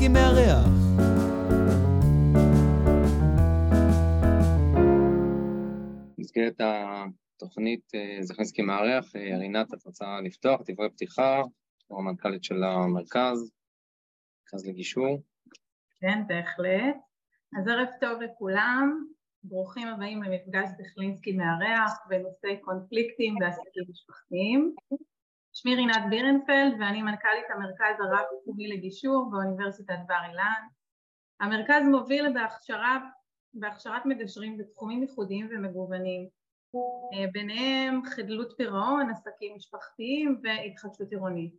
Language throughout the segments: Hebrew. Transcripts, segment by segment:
זכלינסקי מארח. במסגרת התוכנית אה, זכלינסקי מארח, אה, רינת, את רוצה לפתוח דברי פתיחה, כמו המנכ"לית של המרכז, מרכז לגישור. כן, בהחלט. אז ערב טוב לכולם, ברוכים הבאים למפגש זכלינסקי מארח בנושאי קונפליקטים ועסקים משפחתיים. שמי רינת בירנפלד ואני מנכ"לית המרכז הרב-תחומי לגישור באוניברסיטת בר אילן. המרכז מוביל בהכשרה, בהכשרת מגשרים בתחומים ייחודיים ומגוונים, ביניהם חדלות פירעון, עסקים משפחתיים והתחדשות עירונית.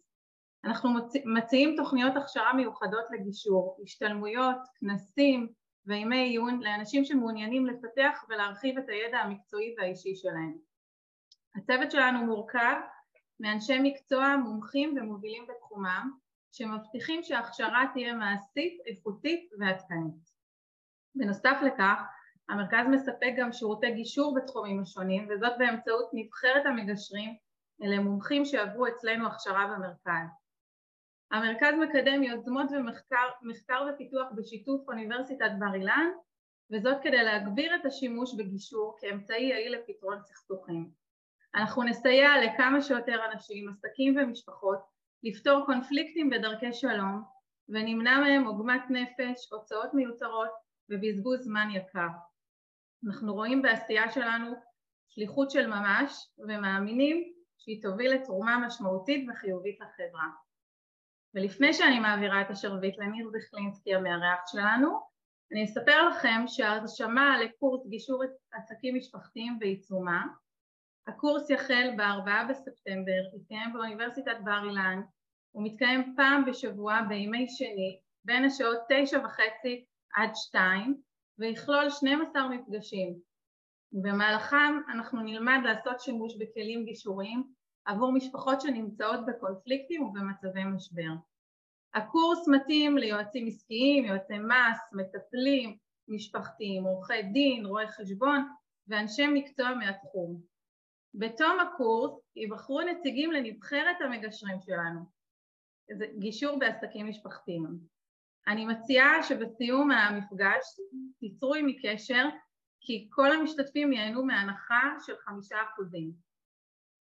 אנחנו מציעים תוכניות הכשרה מיוחדות לגישור, השתלמויות, כנסים וימי עיון לאנשים שמעוניינים לפתח ולהרחיב את הידע המקצועי והאישי שלהם. הצוות שלנו מורכב מאנשי מקצוע מומחים ומובילים בתחומם שמבטיחים שההכשרה תהיה מעשית, איכותית ועדכנית. בנוסף לכך, המרכז מספק גם שירותי גישור בתחומים השונים וזאת באמצעות נבחרת המגשרים אלה מומחים שעברו אצלנו הכשרה במרכז. המרכז מקדם יוזמות ומחקר ופיתוח בשיתוף אוניברסיטת בר אילן וזאת כדי להגביר את השימוש בגישור כאמצעי יעיל לפתרון סכסוכים. אנחנו נסייע לכמה שיותר אנשים, עסקים ומשפחות לפתור קונפליקטים בדרכי שלום ונמנע מהם עוגמת נפש, הוצאות מיותרות ובזבוז זמן יקר. אנחנו רואים בעשייה שלנו שליחות של ממש ומאמינים שהיא תוביל לתרומה משמעותית וחיובית לחברה. ולפני שאני מעבירה את השרביט לניר זכלינסקי המארח שלנו, אני אספר לכם שההרשמה לקורס גישור עסקים משפחתיים בעיצומה. הקורס יחל ב-4 בספטמבר, יתקיים באוניברסיטת בר אילן, הוא מתקיים פעם בשבוע בימי שני בין השעות תשע וחצי עד שתיים ויכלול 12 מפגשים. במהלכם אנחנו נלמד לעשות שימוש בכלים גישוריים עבור משפחות שנמצאות בקונפליקטים ובמצבי משבר. הקורס מתאים ליועצים עסקיים, יועצי מס, מטפלים, משפחתיים, עורכי דין, רואי חשבון ואנשי מקצוע מהתחום. בתום הקורס ייבחרו נציגים לנבחרת המגשרים שלנו, זה גישור בעסקים משפחתיים. אני מציעה שבסיום המפגש תיצרו עמי קשר כי כל המשתתפים ייהנו מהנחה של חמישה אחוזים.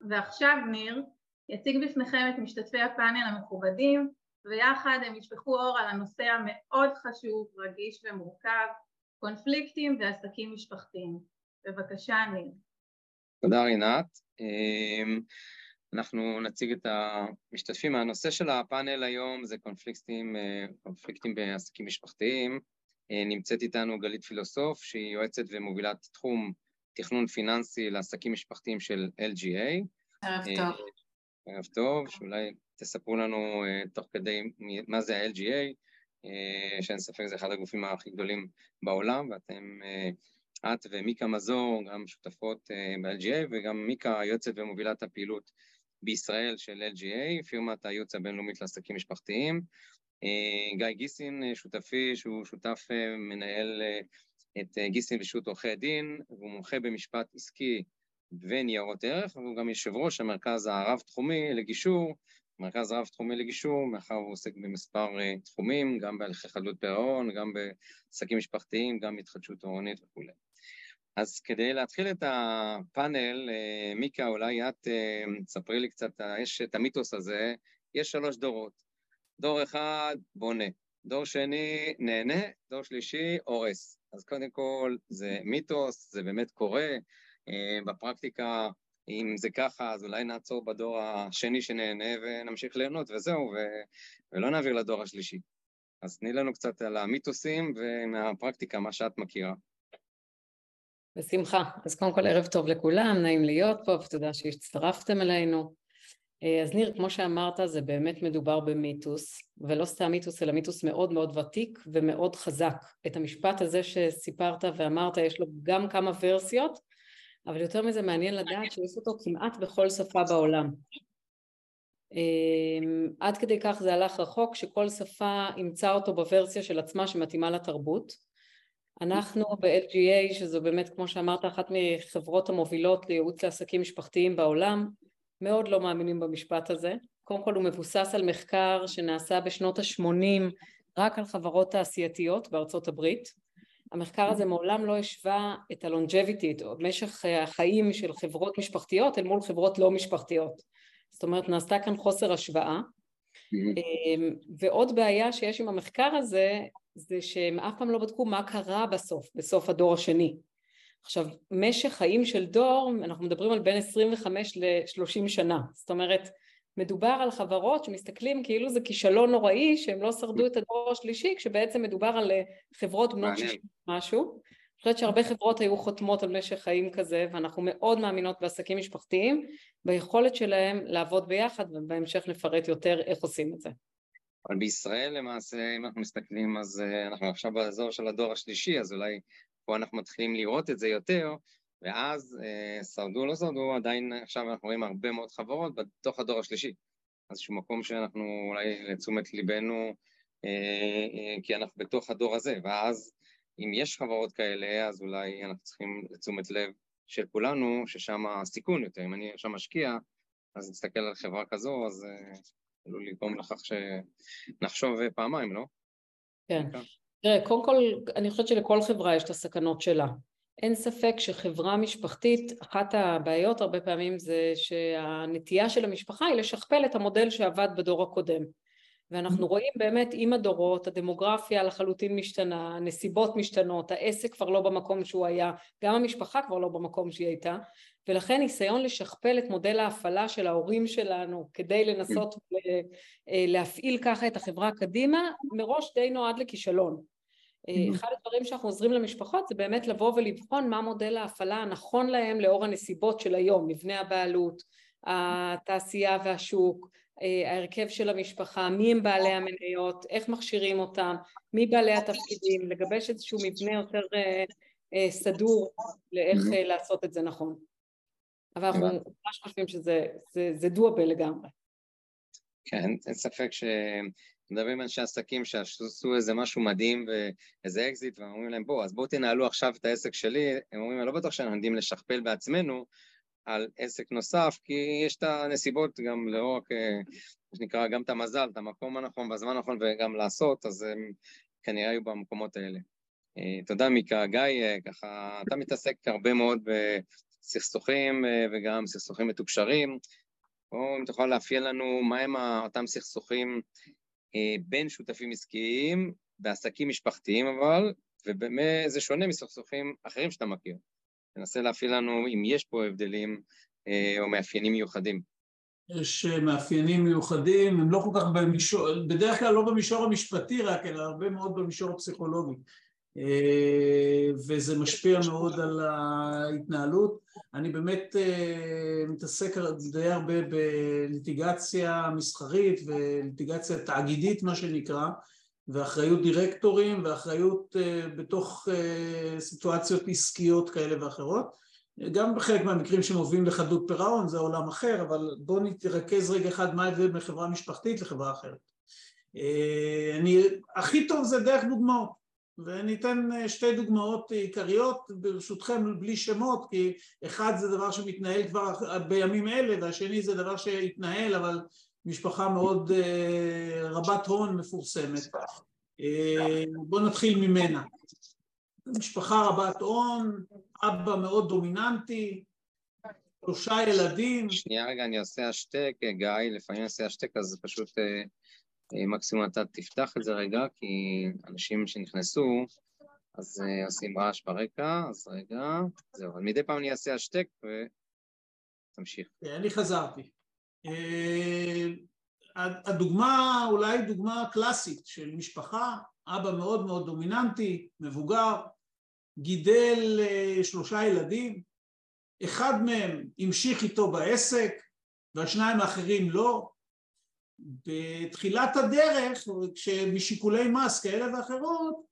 ועכשיו ניר יציג בפניכם את משתתפי הפאנל המכובדים ויחד הם ישפכו אור על הנושא המאוד חשוב, רגיש ומורכב, קונפליקטים ועסקים משפחתיים. בבקשה ניר. תודה רינת. אמ, אנחנו נציג את המשתתפים. הנושא של הפאנל היום זה קונפליקטים, אה, קונפליקטים בעסקים משפחתיים. אה, נמצאת איתנו גלית פילוסוף, שהיא יועצת ומובילת תחום תכנון פיננסי לעסקים משפחתיים של LGA. ערב אה, טוב. ערב טוב, שאולי תספרו לנו תוך כדי מה זה ה-LGA, שאין ספק זה אחד הגופים הכי גדולים בעולם, ואתם, את ומיקה מזור, גם שותפות ב-LGA, וגם מיקה יועצת ומובילת הפעילות בישראל של LGA, פירמת הייעוץ הבינלאומית לעסקים משפחתיים. אה, גיא גיסין, אה, שותפי, שהוא שותף אה, מנהל את גיסין ושות' עורכי דין, והוא מומחה במשפט עסקי וניירות ערך, והוא גם יושב ראש המרכז הרב-תחומי לגישור, מרכז רב-תחומי לגישור, מאחר והוא עוסק במספר תחומים, גם בהליכי חדלות פירעון, גם בעסקים משפחתיים, גם בהתחדשות עירונית וכולי. אז כדי להתחיל את הפאנל, אה, מיקה, אולי את אה, תספרי לי קצת, אה, יש את המיתוס הזה, יש שלוש דורות. דור אחד, בונה. דור שני, נהנה. דור שלישי, הורס. אז קודם כל, זה מיתוס, זה באמת קורה. בפרקטיקה, אם זה ככה, אז אולי נעצור בדור השני שנהנה ונמשיך ליהנות, וזהו, ו... ולא נעביר לדור השלישי. אז תני לנו קצת על המיתוסים ומהפרקטיקה, מה שאת מכירה. בשמחה. אז קודם כל ערב טוב לכולם, נעים להיות פה ותודה שהצטרפתם אלינו. אה, אז ניר, כמו שאמרת, זה באמת מדובר במיתוס, ולא סתם מיתוס, אלא מיתוס מאוד מאוד ותיק ומאוד חזק. את המשפט הזה שסיפרת ואמרת, יש לו גם כמה ורסיות, אבל יותר מזה מעניין לדעת שיש אותו כמעט בכל שפה בעולם. אה, עד כדי כך זה הלך רחוק, שכל שפה אימצה אותו בוורסיה של עצמה שמתאימה לתרבות. אנחנו ב-LGA, שזו באמת, כמו שאמרת, אחת מחברות המובילות לייעוץ לעסקים משפחתיים בעולם, מאוד לא מאמינים במשפט הזה. קודם כל הוא מבוסס על מחקר שנעשה בשנות ה-80, רק על חברות תעשייתיות בארצות הברית. המחקר הזה מעולם לא השווה את הלונג'ביטי, או משך החיים של חברות משפחתיות אל מול חברות לא משפחתיות. זאת אומרת, נעשתה כאן חוסר השוואה. אמ, ועוד בעיה שיש עם המחקר הזה, זה שהם אף פעם לא בדקו מה קרה בסוף, בסוף הדור השני. עכשיו, משך חיים של דור, אנחנו מדברים על בין 25 ל-30 שנה. זאת אומרת, מדובר על חברות שמסתכלים כאילו זה כישלון נוראי שהם לא שרדו את הדור השלישי, כשבעצם מדובר על אה, חברות בנות שישים משהו. חושבת שהרבה חברות היו חותמות על משך חיים כזה, ואנחנו מאוד מאמינות בעסקים משפחתיים, ביכולת שלהם לעבוד ביחד, ובהמשך נפרט יותר איך עושים את זה. אבל בישראל למעשה, אם אנחנו מסתכלים, אז אה, אנחנו עכשיו באזור של הדור השלישי, אז אולי פה אנחנו מתחילים לראות את זה יותר, ואז אה, שרדו, לא שרדו, עדיין עכשיו אנחנו רואים הרבה מאוד חברות בתוך הדור השלישי. איזשהו מקום שאנחנו אולי לתשומת ליבנו, אה, כי אנחנו בתוך הדור הזה, ואז אם יש חברות כאלה, אז אולי אנחנו צריכים לתשומת לב של כולנו, ששם הסיכון יותר. אם אני עכשיו משקיע, אז נסתכל על חברה כזו, אז אה, עלול לגרום לכך שנחשוב פעמיים, לא? כן. תראה, קודם כל, אני חושבת שלכל חברה יש את הסכנות שלה. אין ספק שחברה משפחתית, אחת הבעיות הרבה פעמים זה שהנטייה של המשפחה היא לשכפל את המודל שעבד בדור הקודם. ואנחנו רואים באמת עם הדורות, הדמוגרפיה לחלוטין משתנה, הנסיבות משתנות, העסק כבר לא במקום שהוא היה, גם המשפחה כבר לא במקום שהיא הייתה, ולכן ניסיון לשכפל את מודל ההפעלה של ההורים שלנו כדי לנסות אה, להפעיל ככה את החברה קדימה, מראש די נועד לכישלון. אה, אחד הדברים שאנחנו עוזרים למשפחות זה באמת לבוא ולבחון מה מודל ההפעלה הנכון להם לאור הנסיבות של היום, מבנה הבעלות, התעשייה והשוק, אה, ההרכב של המשפחה, מי הם בעלי המניות, איך מכשירים אותם, מי בעלי התפקידים, לגבש איזשהו מבנה יותר אה, סדור לאיך לעשות את זה נכון. אבל אנחנו ממש חושבים שזה דואבל לגמרי. כן, אין ספק ש... מדברים עם אנשי עסקים שעשו איזה משהו מדהים ואיזה אקזיט, ואומרים להם, בואו, אז בואו תנהלו עכשיו את העסק שלי. הם אומרים, אני לא בטוח שאנחנו יודעים לשכפל בעצמנו על עסק נוסף, כי יש את הנסיבות גם לא רק, אה, מה שנקרא, גם את המזל, את המקום הנכון בזמן הנכון וגם לעשות, אז הם כנראה היו במקומות האלה. אה, תודה מיקה. גיא, אה, ככה, אתה מתעסק הרבה מאוד בסכסוכים וגם סכסוכים מתוקשרים. או אם תוכל לאפיין לנו מהם אותם סכסוכים בין שותפים עסקיים בעסקים משפחתיים אבל, ובאמת זה שונה מסכסוכים אחרים שאתה מכיר. תנסה להפעיל לנו אם יש פה הבדלים אה, או מאפיינים מיוחדים. יש אה, מאפיינים מיוחדים, הם לא כל כך במישור, בדרך כלל לא במישור המשפטי רק, אלא הרבה מאוד במישור הפסיכולוגי. אה, וזה משפיע מאוד על ההתנהלות. אני באמת מתעסק די הרבה בליטיגציה מסחרית וליטיגציה תאגידית מה שנקרא, ואחריות דירקטורים ואחריות אה, בתוך סיטואציות עסקיות כאלה ואחרות. גם בחלק מהמקרים שמובילים לחדות פירעון זה עולם אחר, אבל בואו נתרכז רגע אחד מה ההבדל בין חברה משפחתית לחברה אחרת. אני, הכי טוב זה דרך דוגמאות. וניתן אה, שתי דוגמאות עיקריות ברשותכם בלי שמות כי אחד זה דבר שמתנהל כבר בימים אלה והשני זה דבר שהתנהל אבל משפחה מאוד אה, רבת הון מפורסמת אה, בואו נתחיל ממנה משפחה רבת הון, אבא מאוד דומיננטי, שלושה ילדים. שנייה רגע, אני עושה השתק, גיא, לפעמים אני עושה השתק אז פשוט אה, מקסימום אתה תפתח את זה רגע, כי אנשים שנכנסו, אז אה, עושים רעש ברקע, אז רגע, זהו, אבל מדי פעם אני אעשה השטק ותמשיך. אה, אני חזרתי. הדוגמה, אולי דוגמה קלאסית של משפחה, אבא מאוד מאוד דומיננטי, מבוגר, גידל שלושה ילדים, אחד מהם המשיך איתו בעסק והשניים האחרים לא, בתחילת הדרך, כשמשיקולי מס כאלה ואחרות,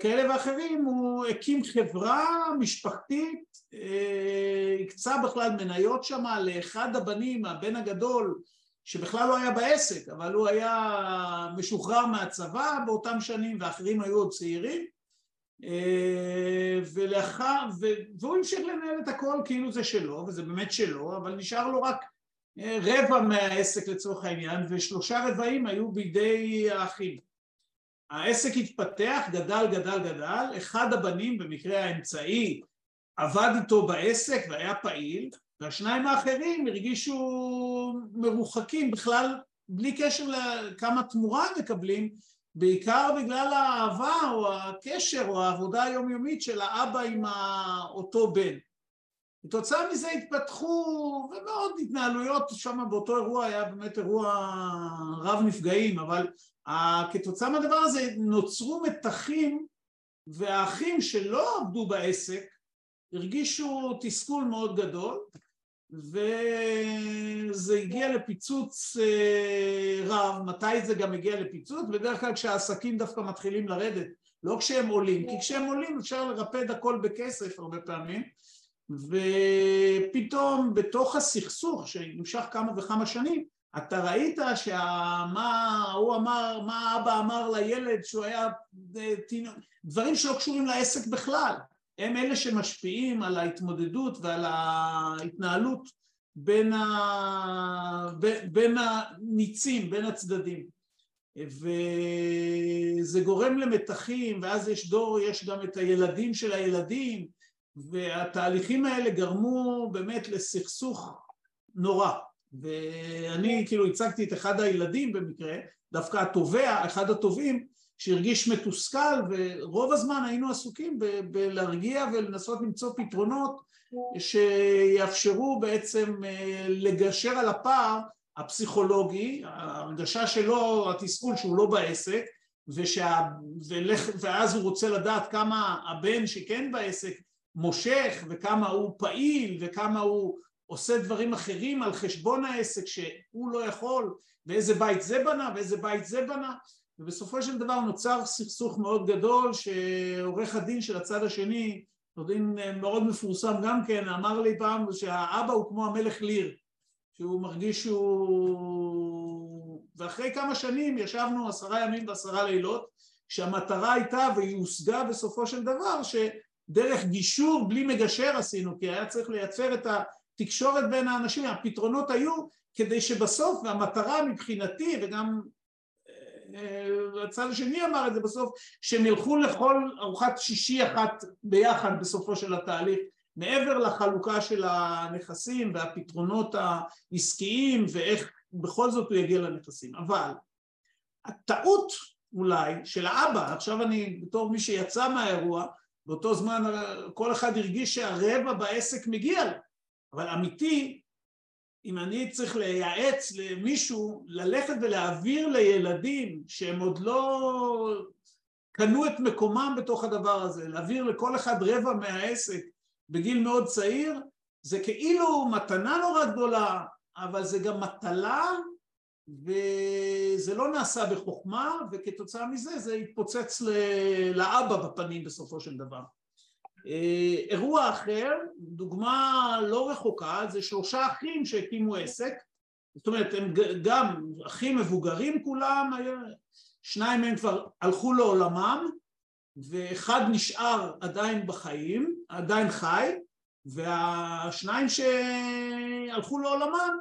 כאלה ואחרים, הוא הקים חברה משפחתית, אה, הקצה בכלל מניות שם לאחד הבנים, הבן הגדול, שבכלל לא היה בעסק, אבל הוא היה משוחרר מהצבא באותם שנים, ואחרים היו עוד צעירים, אה, ולאחר, והוא המשיך לנהל את הכל כאילו זה שלו, וזה באמת שלו, אבל נשאר לו רק רבע מהעסק לצורך העניין ושלושה רבעים היו בידי האחים העסק התפתח, גדל, גדל, גדל, אחד הבנים, במקרה האמצעי, עבד איתו בעסק והיה פעיל, והשניים האחרים הרגישו מרוחקים בכלל בלי קשר לכמה תמורה הם מקבלים, בעיקר בגלל האהבה או הקשר או העבודה היומיומית של האבא עם אותו בן. כתוצאה מזה התפתחו ומאוד התנהלויות שם באותו אירוע היה באמת אירוע רב נפגעים אבל כתוצאה מהדבר הזה נוצרו מתחים והאחים שלא עבדו בעסק הרגישו תסכול מאוד גדול וזה הגיע לפיצוץ אה, רב, מתי זה גם הגיע לפיצוץ? בדרך כלל כשהעסקים דווקא מתחילים לרדת, לא כשהם עולים, כי כשהם עולים אפשר לרפד הכל בכסף הרבה פעמים ופתאום בתוך הסכסוך שנמשך כמה וכמה שנים אתה ראית שמה הוא אמר, מה אבא אמר לילד שהוא היה אה, דברים שלא קשורים לעסק בכלל. הם אלה שמשפיעים על ההתמודדות ועל ההתנהלות בין, ה... בין הניצים, בין הצדדים. וזה גורם למתחים ואז יש דור, יש גם את הילדים של הילדים והתהליכים האלה גרמו באמת לסכסוך נורא ואני כאילו הצגתי את אחד הילדים במקרה, דווקא התובע, אחד התובעים שהרגיש מתוסכל ורוב הזמן היינו עסוקים בלהרגיע ולנסות למצוא פתרונות שיאפשרו בעצם אה, לגשר על הפער הפסיכולוגי, ההרגשה שלו, התסכול שהוא לא בעסק ושה... ולך... ואז הוא רוצה לדעת כמה הבן שכן בעסק מושך וכמה הוא פעיל וכמה הוא עושה דברים אחרים על חשבון העסק שהוא לא יכול ואיזה בית זה בנה ואיזה בית זה בנה. ובסופו של דבר נוצר סכסוך מאוד גדול שעורך הדין של הצד השני, עורך דין מאוד מפורסם גם כן, אמר לי פעם שהאבא הוא כמו המלך ליר, שהוא מרגיש שהוא... ואחרי כמה שנים ישבנו עשרה ימים ועשרה לילות, שהמטרה הייתה והיא הושגה בסופו של דבר שדרך גישור בלי מגשר עשינו, כי היה צריך לייצר את התקשורת בין האנשים, הפתרונות היו כדי שבסוף, והמטרה מבחינתי וגם הצד השני אמר את זה בסוף, שהם ילכו לכל ארוחת שישי אחת ביחד בסופו של התהליך, מעבר לחלוקה של הנכסים והפתרונות העסקיים ואיך בכל זאת הוא יגיע לנכסים. אבל הטעות אולי של האבא, עכשיו אני בתור מי שיצא מהאירוע, באותו זמן כל אחד הרגיש שהרבע בעסק מגיע לו, אבל אמיתי אם אני צריך לייעץ למישהו ללכת ולהעביר לילדים שהם עוד לא קנו את מקומם בתוך הדבר הזה, להעביר לכל אחד רבע מהעסק בגיל מאוד צעיר, זה כאילו מתנה נורא גדולה, אבל זה גם מטלה וזה לא נעשה בחוכמה וכתוצאה מזה זה התפוצץ לאבא בפנים בסופו של דבר. אה, אירוע אחר, דוגמה לא רחוקה, זה שלושה אחים שהקימו עסק, זאת אומרת הם גם אחים מבוגרים כולם, שניים מהם כבר הלכו לעולמם ואחד נשאר עדיין בחיים, עדיין חי, והשניים שהלכו לעולמם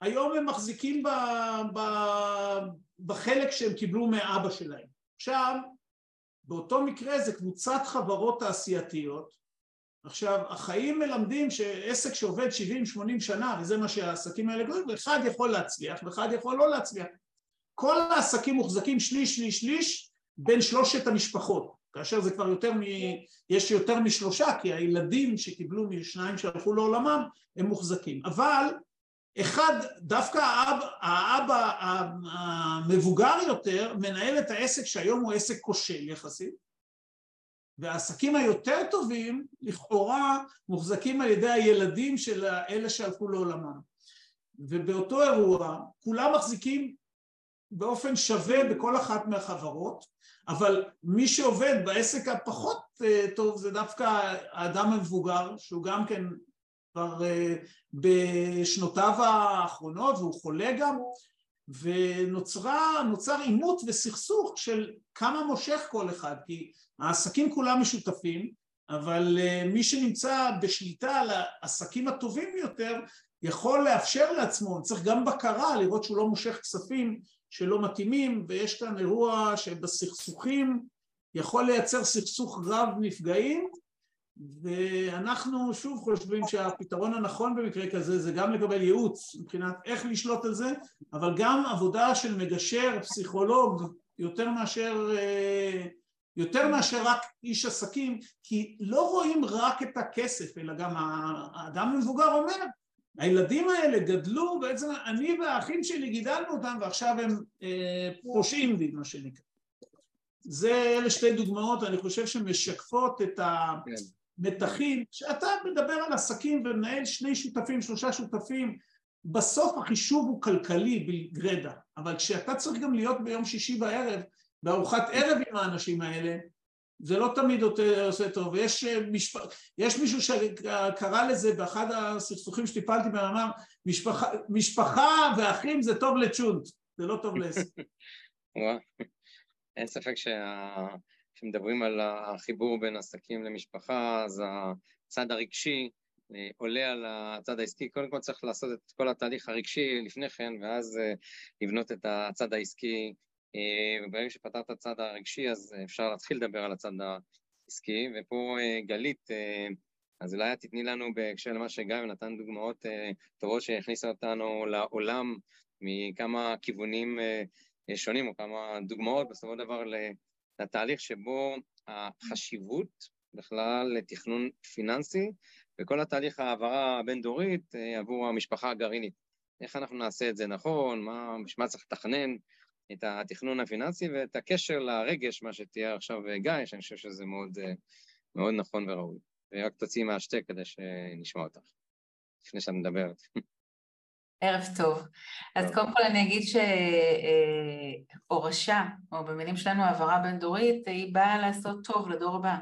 היום הם מחזיקים ב, ב, בחלק שהם קיבלו מאבא שלהם. עכשיו באותו מקרה זה קבוצת חברות תעשייתיות. עכשיו החיים מלמדים שעסק שעובד 70-80 שנה וזה מה שהעסקים האלה גורמים אחד יכול להצליח ואחד יכול לא להצליח. כל העסקים מוחזקים שליש שליש שליש בין שלושת המשפחות. כאשר זה כבר יותר מ... יש יותר משלושה כי הילדים שקיבלו משניים שהלכו לעולמם הם מוחזקים. אבל אחד, דווקא האבא, האבא המבוגר יותר מנהל את העסק שהיום הוא עסק כושל יחסית והעסקים היותר טובים לכאורה מוחזקים על ידי הילדים של אלה שהלכו לעולמם. ובאותו אירוע כולם מחזיקים באופן שווה בכל אחת מהחברות אבל מי שעובד בעסק הפחות אה, טוב זה דווקא האדם המבוגר שהוא גם כן כבר אה, בשנותיו האחרונות והוא חולה גם ונוצר עימות וסכסוך של כמה מושך כל אחד כי העסקים כולם משותפים אבל אה, מי שנמצא בשליטה על העסקים הטובים יותר יכול לאפשר לעצמו, צריך גם בקרה לראות שהוא לא מושך כספים שלא מתאימים ויש כאן אירוע שבסכסוכים יכול לייצר סכסוך רב נפגעים ואנחנו שוב חושבים שהפתרון הנכון במקרה כזה זה גם לקבל ייעוץ מבחינת איך לשלוט על זה אבל גם עבודה של מגשר, פסיכולוג יותר מאשר, אה, יותר מאשר רק איש עסקים כי לא רואים רק את הכסף אלא גם האדם המבוגר אומר הילדים האלה גדלו, בעצם אני והאחים שלי גידלנו אותם ועכשיו הם אה, פושעים בי מה שנקרא. זה אלה שתי דוגמאות אני חושב שמשקפות את המתחים, שאתה מדבר על עסקים ומנהל שני שותפים, שלושה שותפים, בסוף החישוב הוא כלכלי בגרדה, אבל כשאתה צריך גם להיות ביום שישי בערב, בארוחת ערב עם האנשים האלה, זה לא תמיד עושה טוב, יש, אה, משפ... יש מישהו שקרא לזה באחד הסכסוכים שטיפלתי בהם, אמר משפחה, משפחה ואחים זה טוב לצ'ונט, זה לא טוב לעסק. אין ספק כשמדברים על החיבור בין עסקים למשפחה, אז הצד הרגשי אה, עולה על הצד העסקי, קודם כל צריך לעשות את כל התהליך הרגשי לפני כן, ואז אה, לבנות את הצד העסקי. אה, וברגע שפתרת את הצד הרגשי, אז אפשר להתחיל לדבר על הצד העסקי, ופה גלית, אז אולי את תתני לנו בהקשר למה שגיא נתן דוגמאות טובות שהכניסה אותנו לעולם מכמה כיוונים שונים, או כמה דוגמאות בסופו של דבר לתהליך שבו החשיבות בכלל לתכנון פיננסי וכל התהליך ההעברה הבין-דורית עבור המשפחה הגרעינית. איך אנחנו נעשה את זה נכון, מה, מה צריך לתכנן, את התכנון הפיננסי ואת הקשר לרגש, מה שתיאר עכשיו גיא, שאני חושב שזה מאוד, אה, מאוד נכון וראוי. ורק תוציאי מהשתי כדי שנשמע אותך, לפני שאת מדברת. ערב טוב. אז קודם כל אני אגיד שהורשה, או במילים שלנו העברה בין-דורית, היא באה לעשות טוב לדור הבא.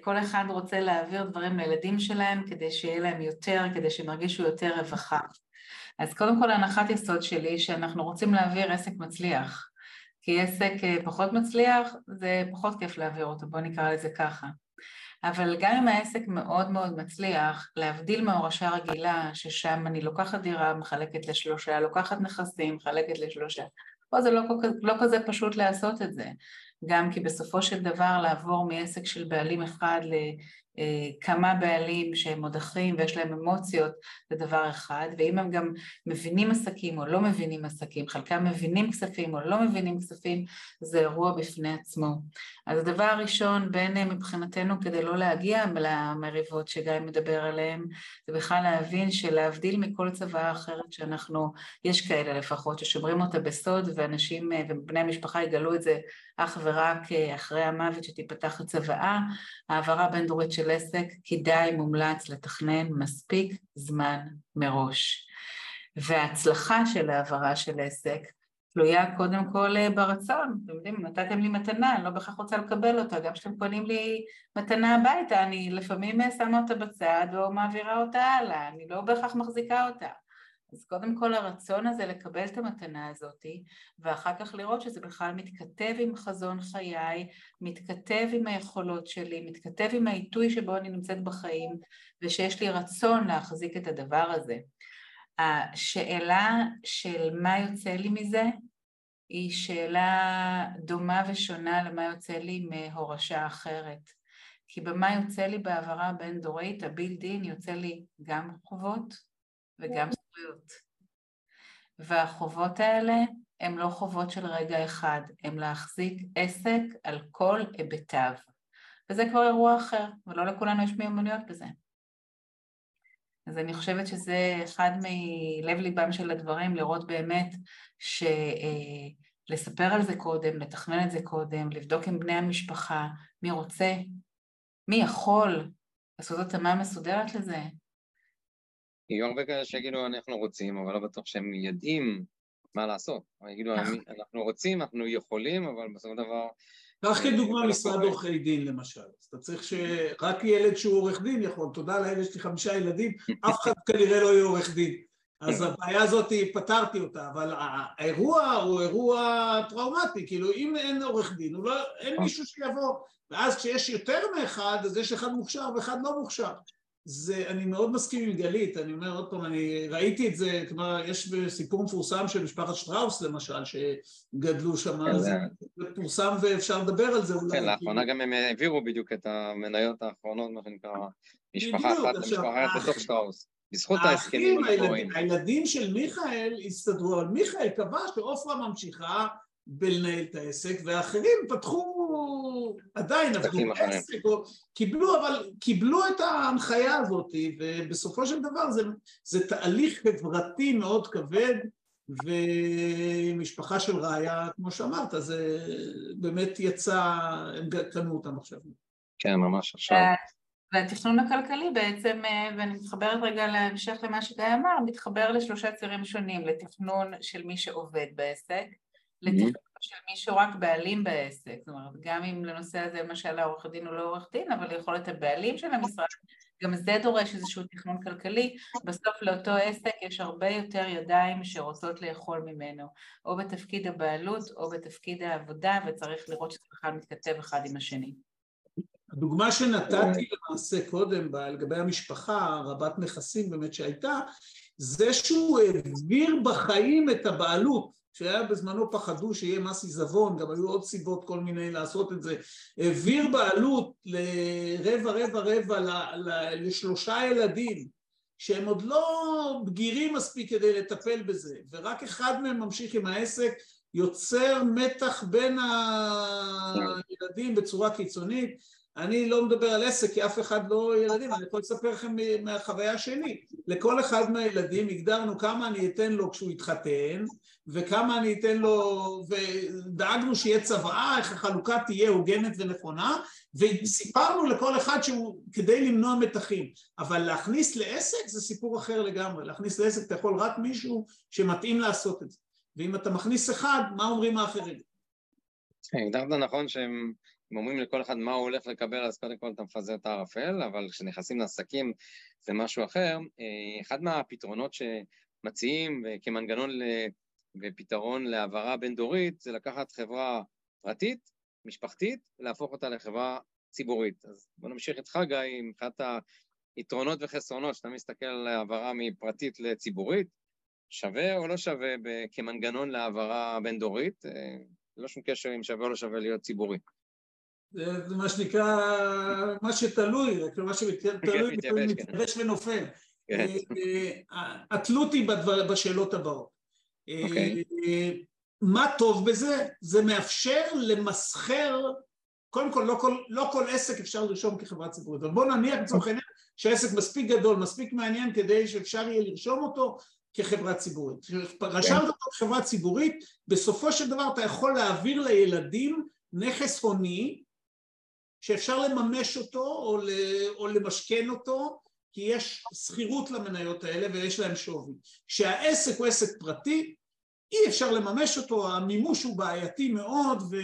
כל אחד רוצה להעביר דברים לילדים שלהם כדי שיהיה להם יותר, כדי שהם ירגישו יותר רווחה. אז קודם כל הנחת יסוד שלי שאנחנו רוצים להעביר עסק מצליח, כי עסק אה, פחות מצליח זה פחות כיף להעביר אותו, בואו נקרא לזה ככה. אבל גם אם העסק מאוד מאוד מצליח, להבדיל מהורשה רגילה, ששם אני לוקחת דירה, מחלקת לשלושה, לוקחת נכסים, מחלקת לשלושה, פה זה לא, לא כזה פשוט לעשות את זה, גם כי בסופו של דבר לעבור מעסק של בעלים אחד כמה בעלים שהם מודחים ויש להם אמוציות זה דבר אחד ואם הם גם מבינים עסקים או לא מבינים עסקים, חלקם מבינים כספים או לא מבינים כספים זה אירוע בפני עצמו. אז הדבר הראשון בין אה, מבחינתנו כדי לא להגיע למריבות שגיא מדבר עליהן זה בכלל להבין שלהבדיל מכל צבא אחרת שאנחנו, יש כאלה לפחות ששומרים אותה בסוד ואנשים אה, ובני המשפחה יגלו את זה אך ורק אחרי המוות שתיפתח הצוואה, העברה בין דורית של עסק כדאי מומלץ לתכנן מספיק זמן מראש. וההצלחה של העברה של עסק תלויה קודם כל אה, ברצון, אתם יודעים, נתתם לי מתנה, אני לא בהכרח רוצה לקבל אותה, גם כשאתם קונים לי מתנה הביתה, אני לפעמים אה, שמה אותה בצד או מעבירה אותה הלאה, אני לא בהכרח מחזיקה אותה. אז קודם כל הרצון הזה לקבל את המתנה הזאתי, ואחר כך לראות שזה בכלל מתכתב עם חזון חיי, מתכתב עם היכולות שלי, מתכתב עם העיתוי שבו אני נמצאת בחיים, ושיש לי רצון להחזיק את הדבר הזה. השאלה של מה יוצא לי מזה, היא שאלה דומה ושונה למה יוצא לי מהורשה אחרת. כי במה יוצא לי בהעברה בין-דורית, הבילד-אין יוצא לי גם חובות וגם זכויות. והחובות האלה הם לא חובות של רגע אחד, הם להחזיק עסק על כל היבטיו. וזה כבר אירוע אחר, ולא לכולנו יש מיומנויות בזה. אז אני חושבת שזה אחד מלב ליבם של הדברים, לראות באמת שלספר אה, על זה קודם, לתכנן את זה קודם, לבדוק עם בני המשפחה, מי רוצה, מי יכול לעשות התאמה מסודרת לזה, יהיו הרבה כאלה שיגידו אנחנו רוצים, אבל לא בטוח שהם יודעים מה לעשות. יגידו. אנחנו רוצים, אנחנו יכולים, אבל בסופו של דבר... קח כדוגמה משרד עורכי דין למשל, אז אתה צריך שרק ילד שהוא עורך דין יכול, תודה לאל יש לי חמישה ילדים, אף אחד כנראה לא יהיה עורך דין. אז הבעיה הזאת פתרתי אותה, אבל האירוע הוא אירוע טראומטי, כאילו אם אין עורך דין, לא, אין מישהו שיבוא, ואז כשיש יותר מאחד, אז יש אחד מוכשר ואחד לא מוכשר. זה, אני מאוד מסכים עם גלית, אני אומר עוד פעם, אני ראיתי את זה, כלומר, יש סיפור מפורסם של משפחת שטראוס למשל, שגדלו שם, כן, זה פורסם ואפשר לדבר על זה אולי. כן, לאחרונה גם הם העבירו בדיוק את המניות האחרונות, מה שנקרא, משפחה אחת למשפחה אחת בתוך שטראוס. בזכות ההסכמים המקוריים. הילדים של מיכאל הסתדרו, אבל מיכאל קבע שעופרה ממשיכה בלנהל את העסק, ואחרים פתחו, עדיין עבדו בעסק, או קיבלו, אבל קיבלו את ההנחיה הזאת, ובסופו של דבר זה, זה תהליך חברתי מאוד כבד, ומשפחה של ראיה, כמו שאמרת, זה באמת יצא, הם קנו אותם עכשיו. כן, ממש עכשיו. והתכנון הכלכלי בעצם, אה, ואני מתחברת רגע להמשך למה שגיא אמר, מתחבר לשלושה צירים שונים, לתכנון של מי שעובד בעסק, לתכנון של מי שהוא רק בעלים בעסק, זאת אומרת, גם אם לנושא הזה למשל העורך דין הוא לא עורך דין, אבל יכול להיות הבעלים של המשרד, גם זה דורש איזשהו תכנון כלכלי, בסוף לאותו עסק יש הרבה יותר ידיים שרוצות לאכול ממנו, או בתפקיד הבעלות או בתפקיד העבודה, וצריך לראות שזה בכלל מתכתב אחד עם השני. הדוגמה שנתתי למעשה קודם לגבי המשפחה רבת נכסים באמת שהייתה, זה שהוא העביר בחיים את הבעלות, שהיה בזמנו פחדו שיהיה מס עיזבון, גם היו עוד סיבות כל מיני לעשות את זה, העביר בעלות לרבע רבע רבע לשלושה ילדים שהם עוד לא בגירים מספיק כדי לטפל בזה, ורק אחד מהם ממשיך עם העסק, יוצר מתח בין הילדים בצורה קיצונית, אני לא מדבר על עסק כי אף אחד לא ילדים, אני יכול לספר לכם מהחוויה שלי. לכל אחד מהילדים הגדרנו כמה אני אתן לו כשהוא יתחתן וכמה אני אתן לו, ודאגנו שיהיה צוואה, איך החלוקה תהיה הוגנת ונכונה וסיפרנו לכל אחד שהוא כדי למנוע מתחים. אבל להכניס לעסק זה סיפור אחר לגמרי. להכניס לעסק אתה יכול רק מישהו שמתאים לעשות את זה. ואם אתה מכניס אחד, מה אומרים האחרים? הגדרת נכון שהם אם אומרים לכל אחד מה הוא הולך לקבל, אז קודם כל אתה מפזר את הערפל, אבל כשנכנסים לעסקים זה משהו אחר. אה, אחד מהפתרונות שמציעים כמנגנון ופתרון להעברה בין-דורית זה לקחת חברה פרטית, משפחתית, ולהפוך אותה לחברה ציבורית. אז בוא נמשיך איתך, גיא, מבחינת היתרונות וחסרונות, שאתה מסתכל על העברה מפרטית לציבורית, שווה או לא שווה כמנגנון להעברה בין-דורית? אה, ללא שום קשר אם שווה או לא שווה להיות ציבורי. זה מה שנקרא, מה שתלוי, כלומר מה שתלוי, מתייבש ונופל. כן. אה, אה, התלות היא בשאלות הבאות. אוקיי. אה, מה טוב בזה? זה מאפשר למסחר, קודם כל לא כל, לא כל עסק אפשר לרשום כחברה ציבורית, אבל בואו נניח לצורך העניין שהעסק מספיק גדול, מספיק מעניין כדי שאפשר יהיה לרשום אותו כחברה ציבורית. רשמת כן. אותו כחברה ציבורית, בסופו של דבר אתה יכול להעביר לילדים נכס הוני שאפשר לממש אותו או, או למשכן אותו כי יש שכירות למניות האלה ויש להם שווי. כשהעסק הוא עסק פרטי אי אפשר לממש אותו, המימוש הוא בעייתי מאוד ו,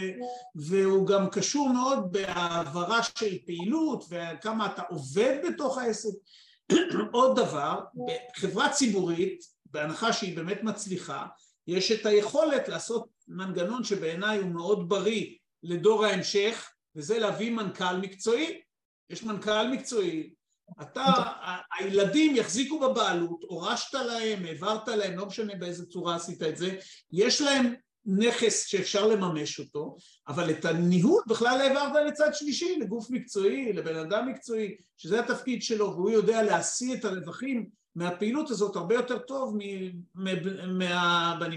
והוא גם קשור מאוד בהעברה של פעילות וכמה אתה עובד בתוך העסק. עוד דבר, בחברה ציבורית, בהנחה שהיא באמת מצליחה, יש את היכולת לעשות מנגנון שבעיניי הוא מאוד בריא לדור ההמשך וזה להביא מנכ"ל מקצועי. יש מנכ"ל מקצועי, אתה, הילדים יחזיקו בבעלות, הורשת להם, העברת להם, לא משנה באיזה צורה עשית את זה, יש להם נכס שאפשר לממש אותו, אבל את הניהול בכלל העברת לצד שלישי, לגוף מקצועי, לבן אדם מקצועי, שזה התפקיד שלו, והוא יודע להשיא את הרווחים מהפעילות הזאת הרבה יותר טוב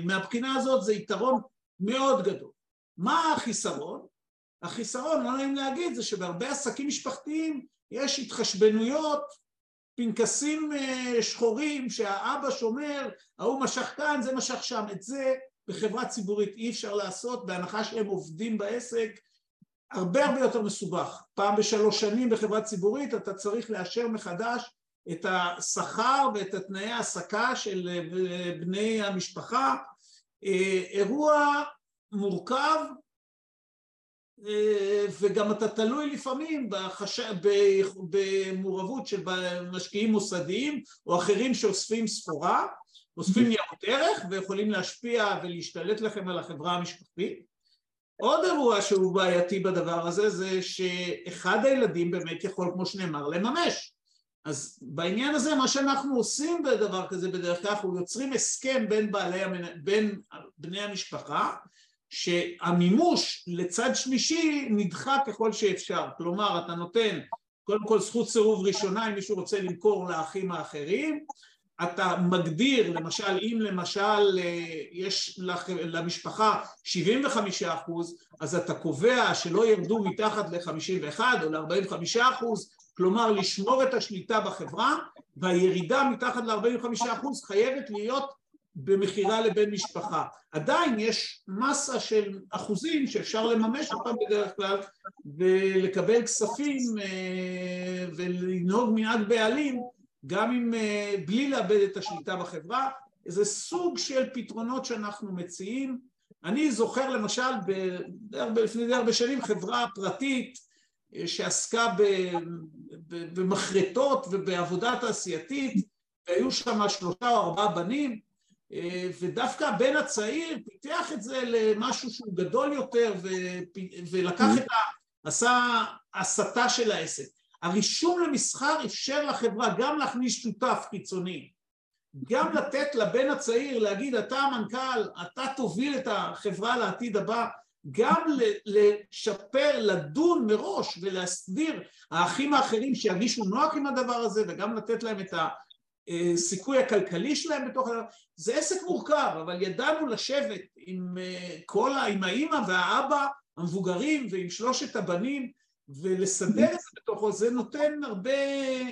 מהבחינה הזאת, זה יתרון מאוד גדול. מה החיסרון? החיסרון, לא נעים להגיד, זה שבהרבה עסקים משפחתיים יש התחשבנויות, פנקסים אה, שחורים שהאבא שומר, ההוא משך כאן, זה משך שם. את זה בחברה ציבורית אי אפשר לעשות, בהנחה שהם עובדים בעסק, הרבה הרבה יותר מסובך. פעם בשלוש שנים בחברה ציבורית אתה צריך לאשר מחדש את השכר ואת התנאי ההעסקה של אה, בני המשפחה. אה, אירוע מורכב וגם אתה תלוי לפעמים בחש... במעורבות של משקיעים מוסדיים או אחרים שאוספים סחורה, אוספים ניירות ערך ויכולים להשפיע ולהשתלט לכם על החברה המשפחתית. עוד אירוע שהוא בעייתי בדבר הזה זה שאחד הילדים באמת יכול כמו שנאמר לממש אז בעניין הזה מה שאנחנו עושים בדבר כזה בדרך כלל אנחנו יוצרים הסכם בין, בעלי המנ... בין בני המשפחה שהמימוש לצד שלישי נדחה ככל שאפשר. כלומר אתה נותן קודם כל זכות סירוב ראשונה אם מישהו רוצה למכור לאחים האחרים. אתה מגדיר למשל אם למשל אה, יש למשפחה 75 אחוז אז אתה קובע שלא ירדו מתחת ל-51 או ל-45 אחוז כלומר לשמור את השליטה בחברה והירידה מתחת ל-45 אחוז חייבת להיות במכירה לבן משפחה. עדיין יש מסה של אחוזים שאפשר לממש אותם בדרך כלל ולקבל כספים אה, ולנהוג מנהג בעלים גם אם אה, בלי לאבד את השליטה בחברה, זה סוג של פתרונות שאנחנו מציעים. אני זוכר למשל ב, לפני די הרבה שנים חברה פרטית אה, שעסקה במחרטות ובעבודה תעשייתית והיו שם שלושה או ארבעה בנים ודווקא הבן הצעיר פיתח את זה למשהו שהוא גדול יותר ולקח את ה... עשה הסתה של העסק. הרישום למסחר אפשר לחברה גם להכניס שותף חיצוני, גם לתת לבן הצעיר להגיד אתה המנכ"ל, אתה תוביל את החברה לעתיד הבא, גם לשפר, לדון מראש ולהסדיר האחים האחרים שירגישו נוח עם הדבר הזה וגם לתת להם את הסיכוי הכלכלי שלהם בתוך הדבר, זה עסק מורכב אבל ידענו לשבת עם אה, כל, עם האימא והאבא המבוגרים ועם שלושת הבנים ולסדר את זה בתוכו. זה נותן הרבה,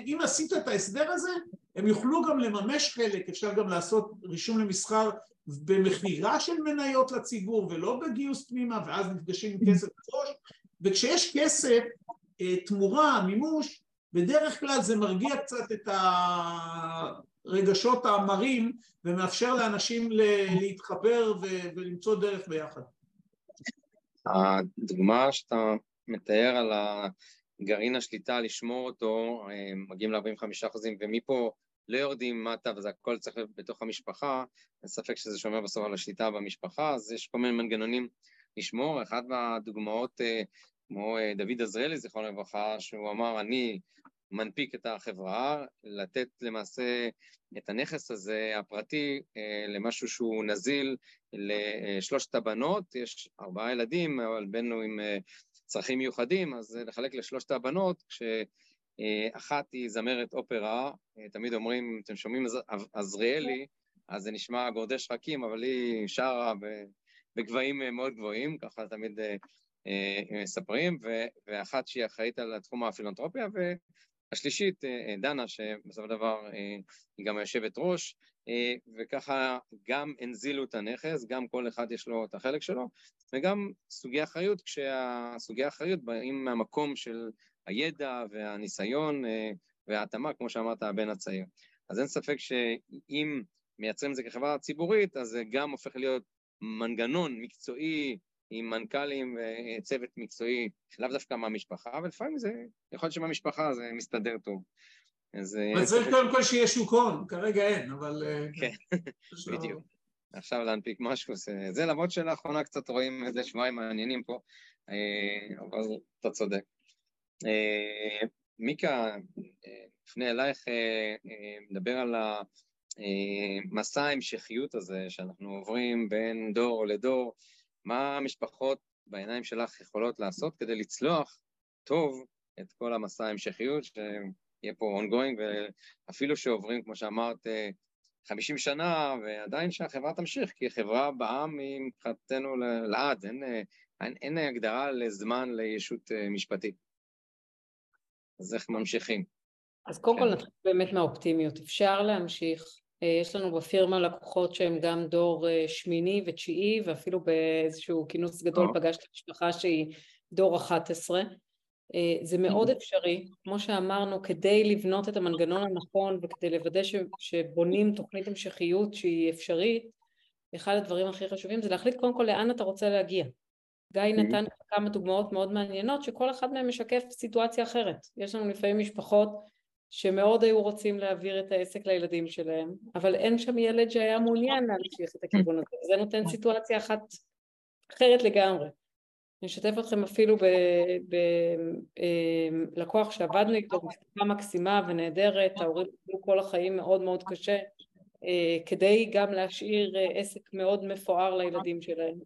אם עשית את ההסדר הזה הם יוכלו גם לממש חלק, אפשר גם לעשות רישום למסחר במכירה של מניות לציבור ולא בגיוס פנימה ואז נפגשים עם כסף בראש. וכשיש כסף, אה, תמורה, מימוש, בדרך כלל זה מרגיע קצת את הרגשות המרים ומאפשר לאנשים להתחבר ולמצוא דרך ביחד. הדוגמה שאתה מתאר על הגרעין השליטה, לשמור אותו, אה, מגיעים ל-45 אחוזים, ומפה לא יורדים מטה וזה הכל צריך להיות בתוך המשפחה, אין ספק שזה שומר בסוף על השליטה במשפחה, אז יש כל מיני מנגנונים לשמור. אחת מהדוגמאות, אה, כמו אה, דוד עזריאלי, זיכרונו לברכה, שהוא אמר, אני מנפיק את החברה, לתת למעשה את הנכס הזה הפרטי למשהו שהוא נזיל לשלושת הבנות, יש ארבעה ילדים, אבל בנו עם צרכים מיוחדים, אז לחלק לשלושת הבנות, כשאחת היא זמרת אופרה, תמיד אומרים, אתם שומעים עזריאלי, אז זה נשמע גורדי שחקים, אבל היא שרה בגבהים מאוד גבוהים, ככה תמיד אה, אה, מספרים, ואחת שהיא אחראית על תחום הפילנטרופיה, והשלישית, אה, דנה, שבסופו של דבר היא גם היושבת ראש, אה, וככה גם הנזילו את הנכס, גם כל אחד יש לו את החלק שלו, וגם סוגי אחריות, כשהסוגי אחריות באים מהמקום של הידע והניסיון אה, וההתאמה, כמו שאמרת, הבן הצעיר. אז אין ספק שאם מייצרים את זה כחברה ציבורית, אז זה גם הופך להיות מנגנון מקצועי עם מנכ"לים וצוות מקצועי, לאו דווקא מהמשפחה, אבל לפעמים זה, יכול להיות שמהמשפחה זה מסתדר טוב. אז... אה, אבל צריך קודם כל שיהיה שוק הון, כרגע אין, אבל... אה, כן, בדיוק. עכשיו להנפיק משהו, זה למרות שלאחרונה קצת רואים איזה שבועיים מעניינים פה, אה, אבל אתה צודק. מיקה, נפנה אלייך, נדבר על המסע ההמשכיות הזה שאנחנו עוברים בין דור לדור, מה המשפחות בעיניים שלך יכולות לעשות כדי לצלוח טוב את כל המסע ההמשכיות, יהיה פה ongoing, ואפילו שעוברים, כמו שאמרת, 50 שנה, ועדיין שהחברה תמשיך, כי חברה בעם היא מבחינתנו לעד, אין, אין, אין הגדרה לזמן לישות אה, משפטית. אז איך ממשיכים? אז קודם כל כן. נתחיל באמת מהאופטימיות. אפשר להמשיך. אה, יש לנו בפירמה לקוחות שהם גם דור אה, שמיני ותשיעי, ואפילו באיזשהו כינוס גדול פגשתי משפחה שהיא דור 11. אה, זה מאוד אפשרי, כמו שאמרנו, כדי לבנות את המנגנון הנכון וכדי לוודא ש, שבונים תוכנית המשכיות שהיא אפשרית, אחד הדברים הכי חשובים זה להחליט קודם כל לאן אתה רוצה להגיע. גיא נתן כמה דוגמאות מאוד מעניינות שכל אחד מהם משקף סיטואציה אחרת. יש לנו לפעמים משפחות שמאוד היו רוצים להעביר את העסק לילדים שלהם, אבל אין שם ילד שהיה מעוניין להמשיך את הכיוון הזה, וזה נותן סיטואציה אחת אחרת לגמרי. אני אשתף אתכם אפילו בלקוח אמ, שעבדנו איתו, משפחה מקסימה ונהדרת, ההורים עבדו כל החיים מאוד מאוד קשה, אה, כדי גם להשאיר אה, עסק מאוד מפואר לילדים שלהם.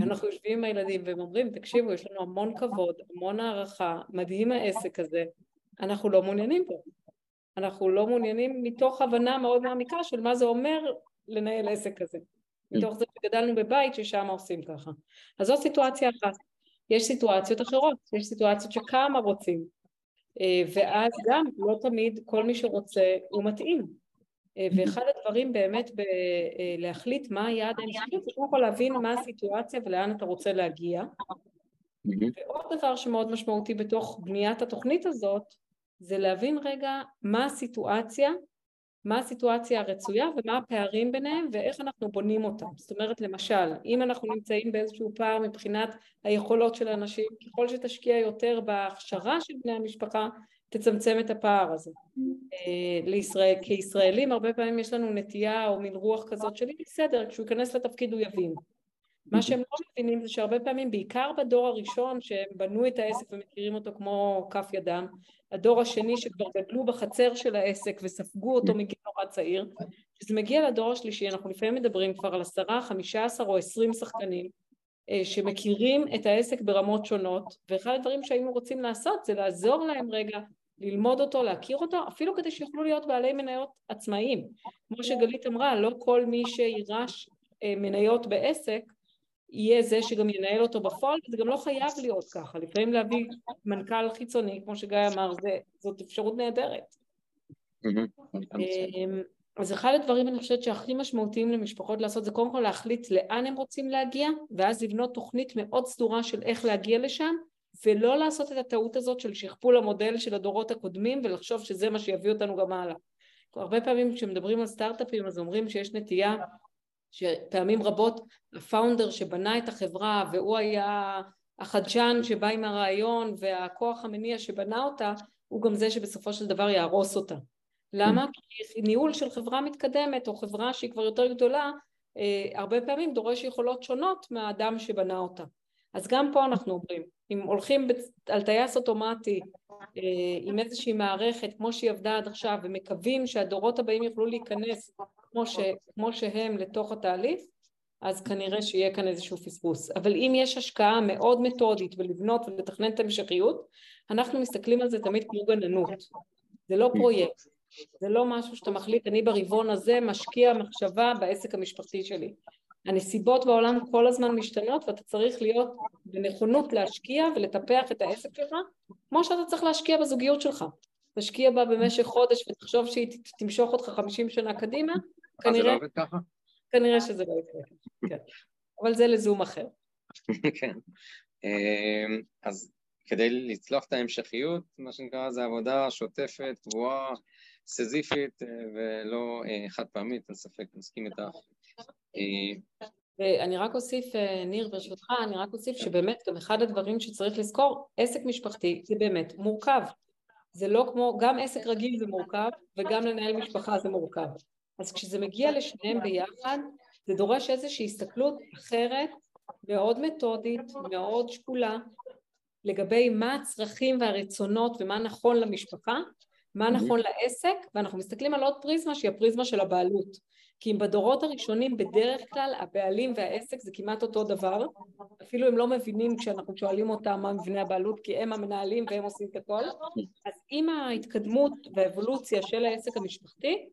אנחנו יושבים עם הילדים והם אומרים, תקשיבו, יש לנו המון כבוד, המון הערכה, מדהים העסק הזה, אנחנו לא מעוניינים בו. אנחנו לא מעוניינים מתוך הבנה מאוד מעמיקה של מה זה אומר לנהל עסק כזה. מתוך זה שגדלנו בבית ששם עושים ככה. אז זו סיטואציה אחת. יש סיטואציות אחרות, יש סיטואציות שכמה רוצים, אה, ואז גם לא תמיד כל מי שרוצה הוא מתאים. אה, ואחד הדברים באמת בלהחליט אה, מה היעד האנושי זה קודם כל להבין מה הסיטואציה ולאן אתה רוצה להגיע. ועוד דבר שמאוד משמעותי בתוך בניית התוכנית הזאת זה להבין רגע מה הסיטואציה מה הסיטואציה הרצויה ומה הפערים ביניהם ואיך אנחנו בונים אותם. זאת אומרת למשל, אם אנחנו נמצאים באיזשהו פער מבחינת היכולות של האנשים, ככל שתשקיע יותר בהכשרה של בני המשפחה, תצמצם את הפער הזה. אה, לישראל, כישראלים הרבה פעמים יש לנו נטייה או מין רוח כזאת שלי, בסדר, כשהוא ייכנס לתפקיד הוא יבין. מה שהם לא מבינים זה שהרבה פעמים, בעיקר בדור הראשון שהם בנו את העסק ומכירים אותו כמו כף ידם, הדור השני שכבר גדלו בחצר של העסק וספגו אותו מגיל נורא צעיר, כשזה מגיע לדור השלישי אנחנו לפעמים מדברים כבר על עשרה, חמישה עשר או עשרים שחקנים אה, שמכירים את העסק ברמות שונות ואחד הדברים שהיינו רוצים לעשות זה לעזור להם רגע ללמוד אותו, להכיר אותו, אפילו כדי שיוכלו להיות בעלי מניות עצמאיים. כמו שגלית אמרה, לא כל מי שיירש אה, מניות בעסק יהיה זה שגם ינהל אותו בפועל, זה גם לא חייב להיות ככה, לפעמים להביא מנכ"ל חיצוני, כמו שגיא אמר, זה, זאת אפשרות נהדרת. אמ, אז אחד הדברים אני חושבת שהכי משמעותיים למשפחות לעשות זה קודם כל להחליט לאן הם רוצים להגיע ואז לבנות תוכנית מאוד סדורה של איך להגיע לשם ולא לעשות את הטעות הזאת של שכפול המודל של הדורות הקודמים ולחשוב שזה מה שיביא אותנו גם הלאה. הרבה פעמים כשמדברים על סטארט-אפים אז אומרים שיש נטייה שפעמים רבות הפאונדר שבנה את החברה והוא היה החדשן שבא עם הרעיון והכוח המניע שבנה אותה הוא גם זה שבסופו של דבר יהרוס אותה. למה? כי ניהול של חברה מתקדמת או חברה שהיא כבר יותר גדולה אה, הרבה פעמים דורש יכולות שונות מהאדם שבנה אותה. אז גם פה אנחנו אומרים, אם הולכים על טייס אוטומטי אה, עם איזושהי מערכת כמו שהיא עבדה עד עכשיו ומקווים שהדורות הבאים יוכלו להיכנס כמו, ש, כמו שהם לתוך התהליך, אז כנראה שיהיה כאן איזשהו פספוס. אבל אם יש השקעה מאוד מתודית ולבנות ולתכנן את המשכיות, אנחנו מסתכלים על זה תמיד כמו גננות. זה לא פרויקט, זה לא משהו שאתה מחליט, אני ברבעון הזה משקיע מחשבה בעסק המשפחתי שלי. הנסיבות בעולם כל הזמן משתנות ואתה צריך להיות בנכונות להשקיע ולטפח את העסק שלך כמו שאתה צריך להשקיע בזוגיות שלך. תשקיע בה במשך חודש ותחשוב שהיא תמשוך אותך חמישים שנה קדימה, כנראה... זה לא עובד ככה? כנראה שזה לא יקרה, כן. אבל זה לזום אחר. כן. אמ, אז כדי לצלוח את ההמשכיות, מה שנקרא, זה עבודה שוטפת, קבועה, סזיפית אה, ולא אה, חד פעמית, אין ספק, מסכים איתך. אה, ואני רק אוסיף, ניר ברשותך, אני רק אוסיף שבאמת גם אחד הדברים שצריך לזכור, עסק משפחתי זה באמת מורכב. זה לא כמו, גם עסק רגיל זה מורכב וגם לנהל משפחה זה מורכב. אז כשזה מגיע לשניהם ביחד, זה דורש איזושהי הסתכלות אחרת, מאוד מתודית, מאוד שקולה, לגבי מה הצרכים והרצונות ומה נכון למשפחה, מה נכון לעסק, ואנחנו מסתכלים על עוד פריזמה שהיא הפריזמה של הבעלות. כי אם בדורות הראשונים בדרך כלל הבעלים והעסק זה כמעט אותו דבר, אפילו הם לא מבינים כשאנחנו שואלים אותם מה מבנה הבעלות כי הם המנהלים והם עושים את הכל, אז עם ההתקדמות והאבולוציה של העסק המשפחתי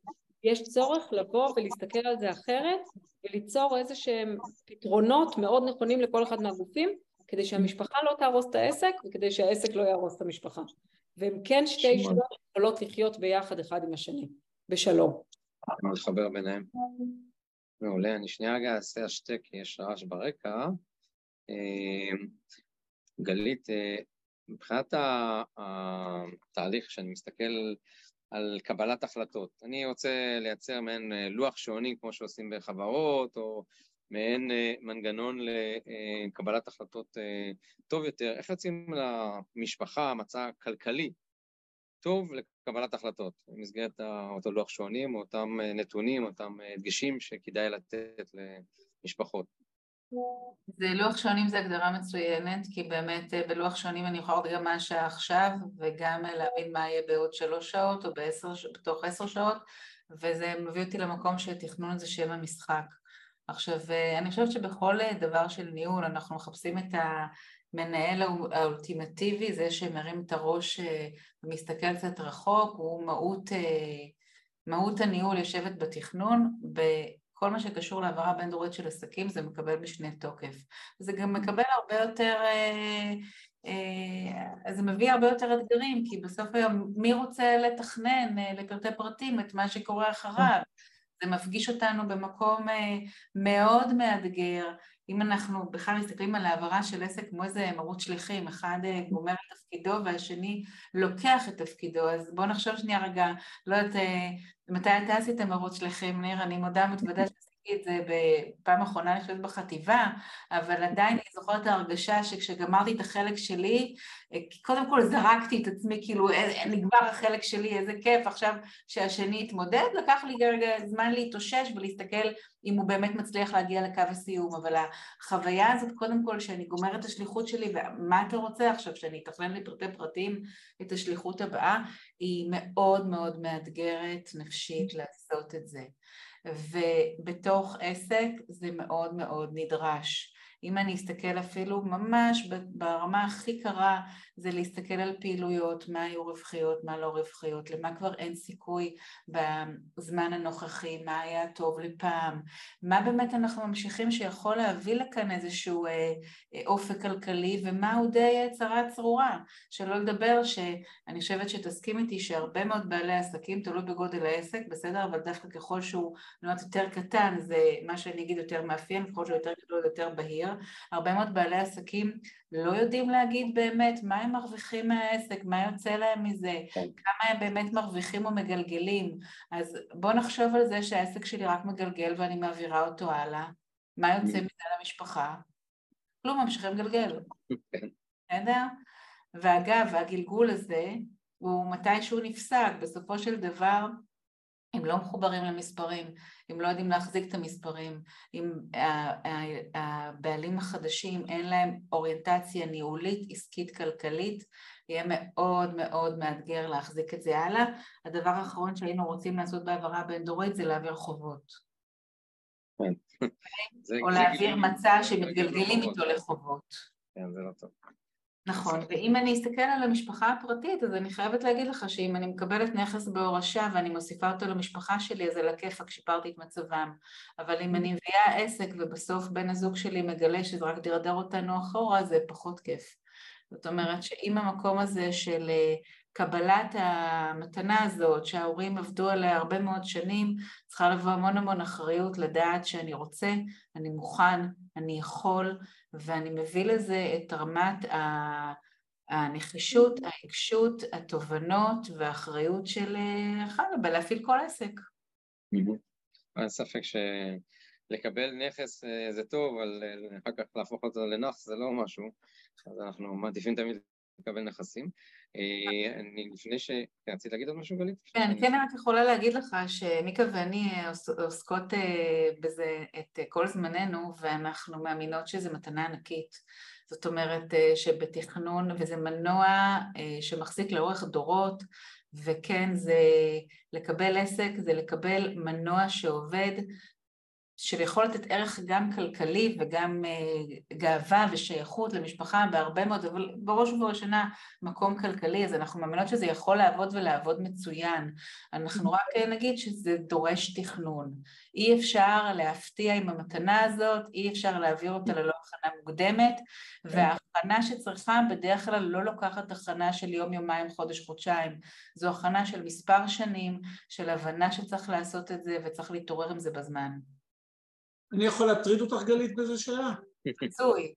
יש צורך לבוא ולהסתכל על זה אחרת וליצור איזה שהם פתרונות מאוד נכונים לכל אחד מהגופים כדי שהמשפחה לא תהרוס את העסק וכדי שהעסק לא יהרוס את המשפחה והם כן שתי ישויות יכולות לחיות ביחד אחד עם השני בשלום לחבר ביניהם. מעולה, אני שנייה רגע אעשה השתק כי יש רעש ברקע. אמ, גלית, אה, מבחינת התהליך שאני מסתכל על קבלת החלטות, אני רוצה לייצר מעין אה, לוח שעונים כמו שעושים בחברות, או מעין אה, מנגנון לקבלת החלטות טוב יותר, איך יוצאים למשפחה, מצע כלכלי טוב לקבלת החלטות במסגרת אותו לוח שעונים, אותם אה, נתונים, אותם אה, דגשים שכדאי לתת למשפחות. זה לוח שעונים זה הגדרה מצוינת, כי באמת אה, בלוח שעונים אני יכולה לראות גם מה השעה עכשיו, וגם אה, להבין מה יהיה בעוד שלוש שעות או בעשר, בתוך עשר שעות, וזה מביא אותי למקום שתכנון זה שם המשחק. עכשיו, אה, אני חושבת שבכל דבר של ניהול אנחנו מחפשים את המנהל האולטימטיבי, זה שמרים את הראש ומסתכל קצת רחוק, הוא מהות, מהות הניהול יושבת בתכנון, כל מה שקשור להעברה בין דורית של עסקים זה מקבל משנה תוקף. זה גם מקבל הרבה יותר, אה, אה, זה מביא הרבה יותר אתגרים, כי בסוף היום מי רוצה לתכנן אה, לפרטי פרטים את מה שקורה אחריו? זה מפגיש אותנו במקום מאוד מאתגר, אם אנחנו בכלל מסתכלים על העברה של עסק כמו איזה מרוץ שליחים, אחד גומר את תפקידו והשני לוקח את תפקידו, אז בואו נחשוב שנייה רגע, לא יודעת מתי אתה עשית מרוץ שליחים, ניר? אני מודה מתוודה שעשיתי את זה בפעם האחרונה, אני חושבת בחטיבה, אבל עדיין אני זוכרת את ההרגשה שכשגמרתי את החלק שלי, קודם כל זרקתי את עצמי, כאילו נגמר החלק שלי, איזה כיף, עכשיו שהשני יתמודד, לקח לי רגע זמן להתאושש ולהסתכל אם הוא באמת מצליח להגיע לקו הסיום, אבל החוויה הזאת קודם כל שאני גומרת את השליחות שלי, ומה אתה רוצה עכשיו, שאני אתכנן לפרטי פרטים את השליחות הבאה, היא מאוד מאוד מאתגרת נפשית לעשות את זה. ובתוך עסק זה מאוד מאוד נדרש. אם אני אסתכל אפילו ממש ברמה הכי קרה, זה להסתכל על פעילויות, מה היו רווחיות, מה לא רווחיות, למה כבר אין סיכוי בזמן הנוכחי, מה היה טוב לפעם, מה באמת אנחנו ממשיכים שיכול להביא לכאן איזשהו אה, אה, אופק כלכלי, ומה הוא די צרה צרורה, שלא לדבר שאני חושבת שתסכים איתי שהרבה מאוד בעלי עסקים, תלוי בגודל העסק, בסדר, אבל דווקא ככל שהוא נועד יותר קטן, זה מה שאני אגיד יותר מאפיין, ככל שהוא יותר גדול יותר בהיר, הרבה מאוד בעלי עסקים לא יודעים להגיד באמת מה הם מרוויחים מהעסק, מה יוצא להם מזה, כן. כמה הם באמת מרוויחים או מגלגלים. אז בואו נחשוב על זה שהעסק שלי רק מגלגל ואני מעבירה אותו הלאה. מה יוצא מזה למשפחה? כלום, ממשיכים לגלגל. כן. בסדר? ואגב, הגלגול הזה הוא מתישהו נפסק, בסופו של דבר הם לא מחוברים למספרים, הם לא יודעים להחזיק את המספרים, אם הבעלים החדשים אין להם אוריינטציה ניהולית, עסקית, כלכלית, יהיה מאוד מאוד מאתגר להחזיק את זה הלאה. הדבר האחרון שהיינו רוצים לעשות בהעברה בין-דורית זה להעביר חובות. כן. או להעביר מצע שמתגלגלים איתו לחובות. כן, זה לא טוב. נכון, ואם אני אסתכל על המשפחה הפרטית, אז אני חייבת להגיד לך שאם אני מקבלת נכס בהורשה ואני מוסיפה אותו למשפחה שלי, אז על הכיפאק שיפרתי את מצבם. אבל אם אני מביאה עסק ובסוף בן הזוג שלי מגלה שזה רק דרדר אותנו אחורה, זה פחות כיף. זאת אומרת שאם המקום הזה של אה, קבלת המתנה הזאת, שההורים עבדו עליה הרבה מאוד שנים, צריכה לבוא המון המון אחריות לדעת שאני רוצה, אני מוכן, אני יכול, ואני מביא לזה את רמת הנחישות, העיקשות, התובנות והאחריות של חנה בלהפעיל כל עסק. אין ספק שלקבל נכס אה, זה טוב, אבל אה, אחר כך להפוך אותו לנח זה לא משהו, אז אנחנו מעדיפים תמיד לקבל נכסים. אה, אני לפני ש... כן, רצית להגיד עוד משהו, גלית? כן, כן, רק יכולה להגיד לך שמיקה ואני עוסקות אה, בזה את כל זמננו, ואנחנו מאמינות שזו מתנה ענקית. זאת אומרת אה, שבתכנון, וזה מנוע שמחזיק לאורך דורות, וכן, זה לקבל עסק, זה לקבל מנוע שעובד של יכול לתת ערך גם כלכלי וגם uh, גאווה ושייכות למשפחה בהרבה מאוד, אבל בראש ובראשונה מקום כלכלי, אז אנחנו מאמינות שזה יכול לעבוד ולעבוד מצוין. אנחנו רק אה, נגיד שזה דורש תכנון. אי אפשר להפתיע עם המתנה הזאת, אי אפשר להעביר אותה ללא הכנה מוקדמת, וההכנה שצריכה בדרך כלל לא לוקחת הכנה של יום, יומיים, חודש, חודשיים. זו הכנה של מספר שנים, של הבנה שצריך לעשות את זה וצריך להתעורר עם זה בזמן. אני יכול להטריד אותך גלית באיזה שאלה? פיצוי.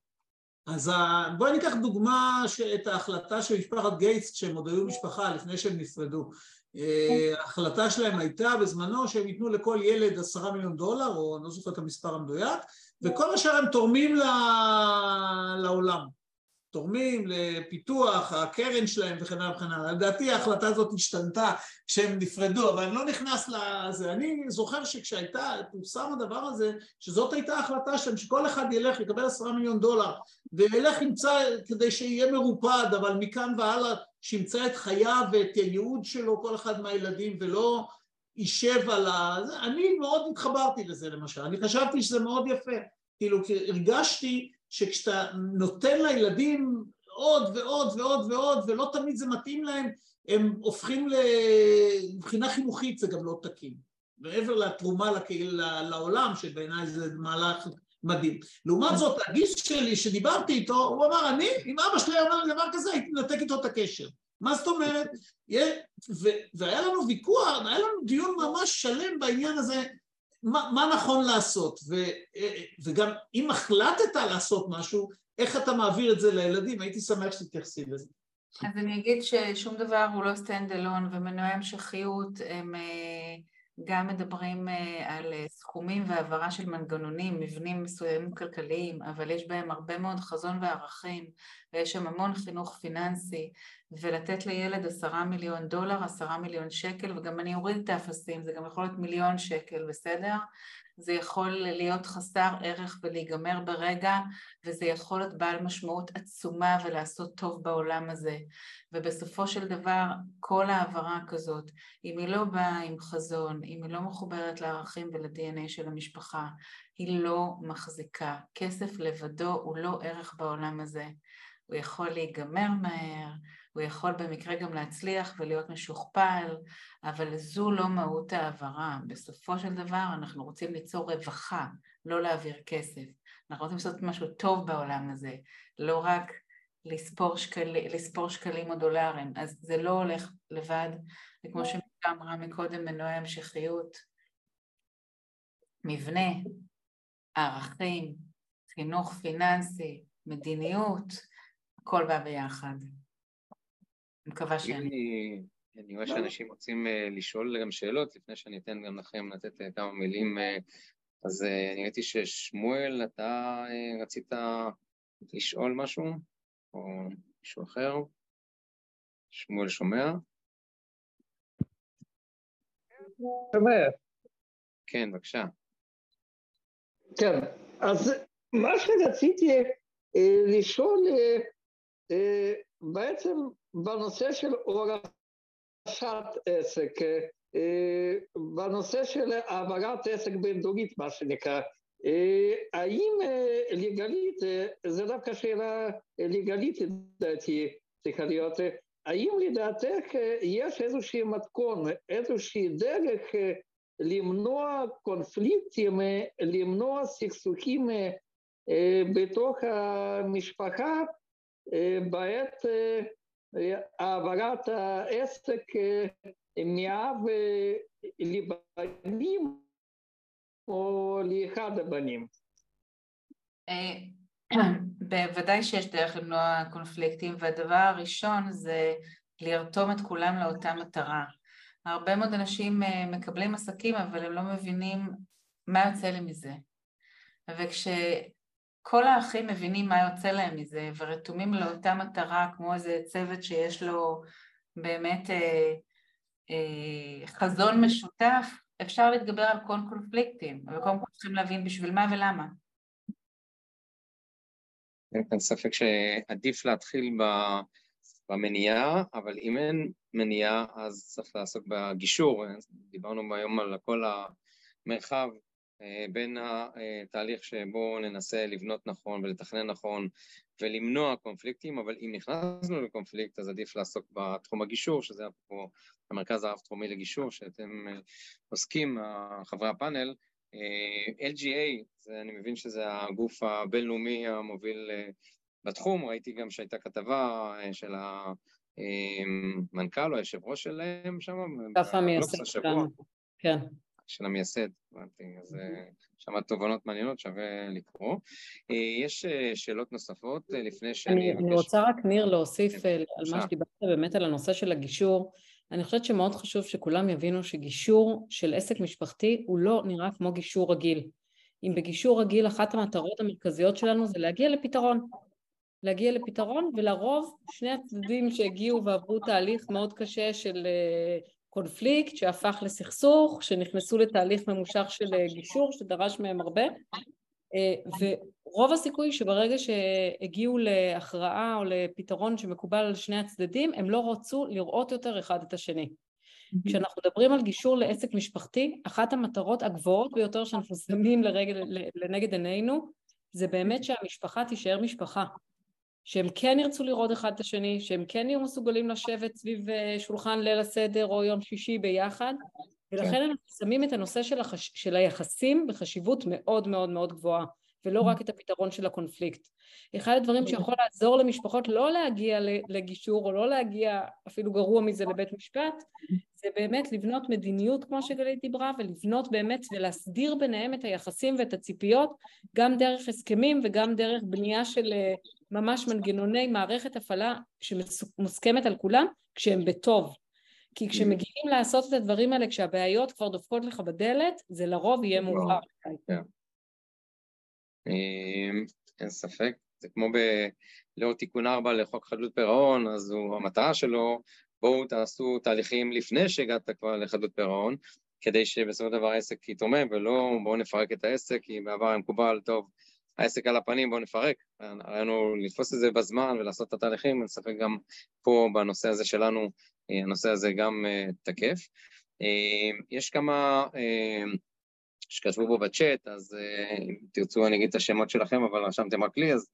אז בואי ניקח דוגמה את ההחלטה של משפחת גייטס כשהם עוד היו משפחה לפני שהם נפרדו. אה, ההחלטה שלהם הייתה בזמנו שהם ייתנו לכל ילד עשרה מיליון דולר, או אני לא זוכר את המספר המדויק, וכל השאר הם תורמים לעולם. תורמים לפיתוח, הקרן שלהם וכן הלאה וכן הלאה. לדעתי ההחלטה הזאת השתנתה כשהם נפרדו, אבל אני לא נכנס לזה. אני זוכר שכשהייתה, פורסם הדבר הזה, שזאת הייתה ההחלטה שלהם, שכל אחד ילך יקבל עשרה מיליון דולר, וילך ימצא כדי שיהיה מרופד, אבל מכאן והלאה שימצא את חייו ואת הייעוד שלו, כל אחד מהילדים, ולא יישב על ה... אני מאוד התחברתי לזה למשל, אני חשבתי שזה מאוד יפה, כאילו הרגשתי שכשאתה נותן לילדים עוד ועוד ועוד ועוד ולא תמיד זה מתאים להם, הם הופכים לבחינה חינוכית זה גם לא תקין. מעבר לתרומה לקהיל, לעולם, שבעיניי זה מהלך מדהים. לעומת זאת, הגיס שלי שדיברתי איתו, הוא אמר, אני, אם אבא שלי היה אומר דבר כזה, הייתי מנתק איתו את הקשר. מה זאת אומרת? והיה לנו ויכוח, היה לנו דיון ממש שלם בעניין הזה, מה, מה נכון לעשות, ו, וגם אם החלטת לעשות משהו, איך אתה מעביר את זה לילדים, הייתי שמח שתתייחסי לזה. אז אני אגיד ששום דבר הוא לא stand alone ומנועי המשכיות הם אה, גם מדברים אה, על אה, סכומים והעברה של מנגנונים, מבנים מסוימים כלכליים, אבל יש בהם הרבה מאוד חזון וערכים, ויש שם המון חינוך פיננסי, ולתת לילד עשרה מיליון דולר, עשרה מיליון שקל, וגם אני אוריד את האפסים, זה גם יכול להיות מיליון שקל, בסדר? זה יכול להיות חסר ערך ולהיגמר ברגע, וזה יכול להיות בעל משמעות עצומה ולעשות טוב בעולם הזה. ובסופו של דבר, כל העברה כזאת, אם היא לא באה עם חזון, אם היא לא מחוברת לערכים ול-DNA של המשפחה, היא לא מחזיקה. כסף לבדו הוא לא ערך בעולם הזה. הוא יכול להיגמר מהר, הוא יכול במקרה גם להצליח ולהיות משוכפל, אבל זו לא מהות העברה. בסופו של דבר אנחנו רוצים ליצור רווחה, לא להעביר כסף. אנחנו רוצים לעשות משהו טוב בעולם הזה, לא רק לספור, שקל, לספור שקלים או דולרים. אז זה לא הולך לבד, וכמו שמיקה אמרה מקודם, מנועי המשכיות, מבנה, ערכים, חינוך פיננסי, מדיניות, הכל בא ביחד. מקווה שאני... אני רואה שאנשים רוצים אה, לשאול גם שאלות, לפני שאני אתן גם לכם לתת אה, כמה מילים. אה, אז אני ראיתי ששמואל, אתה רצית לשאול משהו, או מישהו אחר? שמואל שומע? שומע. כן, בבקשה. כן, אז מה שרציתי לשאול, בעצם בנושא של הורשת עסק, בנושא של העברת עסק בין-דורית, מה שנקרא, האם לגלית, זו דווקא שאלה לגלית לדעתי צריכה להיות, האם לדעתך יש איזושהי מתכון, איזושהי דרך למנוע קונפליקטים, למנוע סכסוכים בתוך המשפחה בעת העברת העסק מאב לבנים או לאחד הבנים. בוודאי שיש דרך למנוע קונפליקטים, והדבר הראשון זה לרתום את כולם לאותה מטרה. הרבה מאוד אנשים מקבלים עסקים, אבל הם לא מבינים מה יוצא לי מזה. וכש... כל האחים מבינים מה יוצא להם מזה ורתומים לאותה מטרה כמו איזה צוות שיש לו באמת אה, אה, חזון משותף, אפשר להתגבר על כל קונפליקטים, אבל קודם כל צריכים להבין בשביל מה ולמה. אין כאן ספק שעדיף להתחיל במניעה, אבל אם אין מניעה אז צריך לעסוק בגישור, דיברנו היום על כל המרחב אה, בין התהליך שבו ננסה לבנות נכון ולתכנן נכון ולמנוע קונפליקטים, אבל אם נכנסנו לקונפליקט אז עדיף לעסוק בתחום הגישור, שזה פה המרכז הרב-תחומי לגישור, שאתם אה, עוסקים, חברי הפאנל. אה, LGA, זה, אני מבין שזה הגוף הבינלאומי המוביל בתחום, ראיתי גם שהייתה כתבה של המנכ"ל או היושב ראש שלהם שם, ככה מייסד שלנו, כן. של המייסד, הבנתי, אז אה, שמעת תובנות מעניינות, שווה לקרוא. אה, יש אה, שאלות נוספות לפני שאני... אני, אני רוצה רק, ניר, להוסיף כן, על מה שדיברת באמת על הנושא של הגישור. אני חושבת שמאוד חשוב שכולם יבינו שגישור של עסק משפחתי הוא לא נראה כמו גישור רגיל. אם בגישור רגיל אחת המטרות המרכזיות שלנו זה להגיע לפתרון. להגיע לפתרון, ולרוב שני הצדדים שהגיעו ועברו תהליך מאוד קשה של קונפליקט שהפך לסכסוך, שנכנסו לתהליך ממושך של אה, גישור שדרש מהם הרבה, ורוב הסיכוי שברגע שהגיעו להכרעה או לפתרון שמקובל על שני הצדדים, הם לא רצו לראות יותר אחד את השני. כשאנחנו מדברים על גישור לעסק משפחתי, אחת המטרות הגבוהות ביותר שאנחנו שמים לרגל, לנגד עינינו זה באמת שהמשפחה תישאר משפחה. שהם כן ירצו לראות אחד את השני, שהם כן יהיו מסוגלים לשבת סביב אה, שולחן ליל הסדר או יום שישי ביחד, ולכן כן. אנחנו שמים את הנושא של, החש... של היחסים בחשיבות מאוד מאוד מאוד גבוהה. ולא רק את הפתרון של הקונפליקט. אחד הדברים שיכול לעזור למשפחות לא להגיע לגישור או לא להגיע אפילו גרוע מזה לבית משפט, זה באמת לבנות מדיניות כמו שגלית דיברה ולבנות באמת ולהסדיר ביניהם את היחסים ואת הציפיות גם דרך הסכמים וגם דרך בנייה של אה, ממש מנגנוני מערכת הפעלה שמוסכמת על כולם כשהם בטוב. כי כשמגיעים לעשות את הדברים האלה כשהבעיות כבר דופקות לך בדלת זה לרוב יהיה מאוחר. אמ, אין ספק, זה כמו לאור תיקון 4 לחוק חדלות פירעון, אז הוא, המטרה שלו, בואו תעשו תהליכים לפני שהגעת כבר לחדלות פירעון, כדי שבסופו של דבר העסק יתרומם, ולא בואו נפרק את העסק, כי בעבר היה מקובל, טוב, העסק על הפנים, בואו נפרק. הרעיון הוא לתפוס את זה בזמן ולעשות את התהליכים, אין ספק גם פה בנושא הזה שלנו, אה, הנושא הזה גם אה, תקף. אה, יש כמה שכתבו בו בצ'אט, אז אה, אם תרצו אני אגיד את השמות שלכם, אבל רשמתם רק לי, אז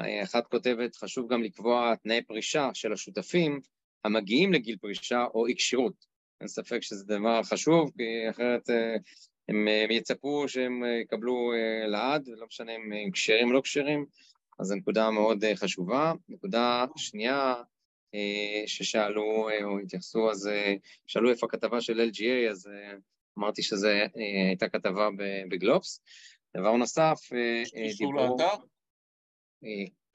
אה, אחת כותבת, חשוב גם לקבוע תנאי פרישה של השותפים המגיעים לגיל פרישה או אי כשירות. אין ספק שזה דבר חשוב, כי אחרת אה, הם יצפו שהם יקבלו לעד, לא משנה אם הם כשרים או לא כשרים, אז זו נקודה מאוד חשובה. נקודה שנייה, ששאלו או התייחסו, אז שאלו איפה הכתבה של LGA, אז אמרתי שזו אה, הייתה כתבה בגלובס. דבר נוסף, אה, אה, קישור לאתר?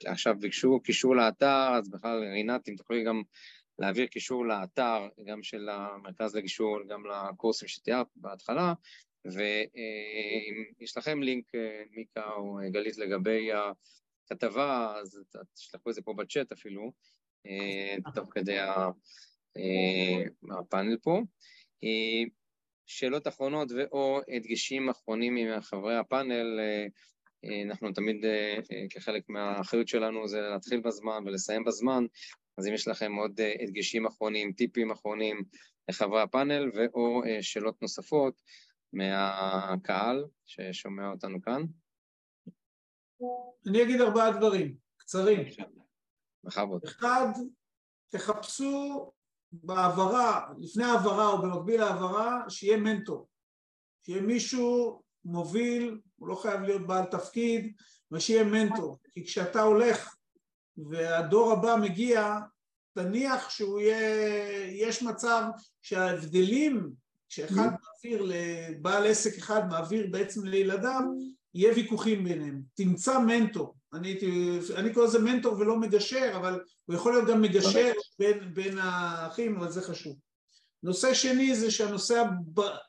עכשיו ביקשו קישור לאתר, אז בכלל רינת, אם תוכלי גם להעביר קישור לאתר, גם של המרכז לגישור, גם לקורסים שתיארת בהתחלה, ואם יש לכם לינק, מיקה או גלית, לגבי הכתבה, אז תשלחו את זה פה בצ'אט אפילו, תוך כדי הפאנל פה. שאלות אחרונות ו/או הדגשים אחרונים מחברי הפאנל, אה, אה, אנחנו תמיד, אה, כחלק מהאחריות שלנו זה להתחיל בזמן ולסיים בזמן, אז אם יש לכם עוד הדגשים אחרונים, טיפים אחרונים לחברי הפאנל ו/או שאלות נוספות מהקהל ששומע אותנו כאן. אני אגיד ארבעה דברים, קצרים. בכבוד. אחד, תחפשו בהעברה, לפני העברה או במקביל להעברה, שיהיה מנטור, שיהיה מישהו מוביל, הוא לא חייב להיות בעל תפקיד, אבל שיהיה מנטור, כי כשאתה הולך והדור הבא מגיע, תניח שהוא יהיה, יש מצב שההבדלים שאחד מעביר לבעל עסק אחד מעביר בעצם לילדיו, יהיה ויכוחים ביניהם. תמצא מנטור, אני, הייתי, אני קורא לזה מנטור ולא מגשר, אבל הוא יכול להיות גם מגשר בין, בין האחים, אבל זה חשוב. נושא שני זה שהנושא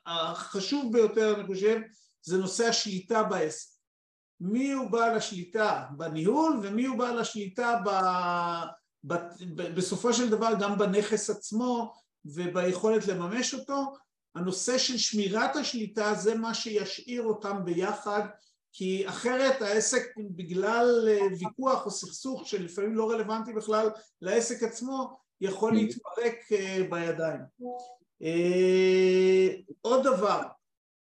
החשוב ביותר, אני חושב, זה נושא השליטה בעסק. מי הוא בעל השליטה בניהול ומי הוא בעל השליטה ב, ב, ב, בסופו של דבר גם בנכס עצמו וביכולת לממש אותו. הנושא של שמירת השליטה זה מה שישאיר אותם ביחד כי אחרת העסק בגלל אה, ויכוח או סכסוך שלפעמים לא רלוונטי בכלל לעסק עצמו יכול להתפרק אה, בידיים. אה, עוד דבר,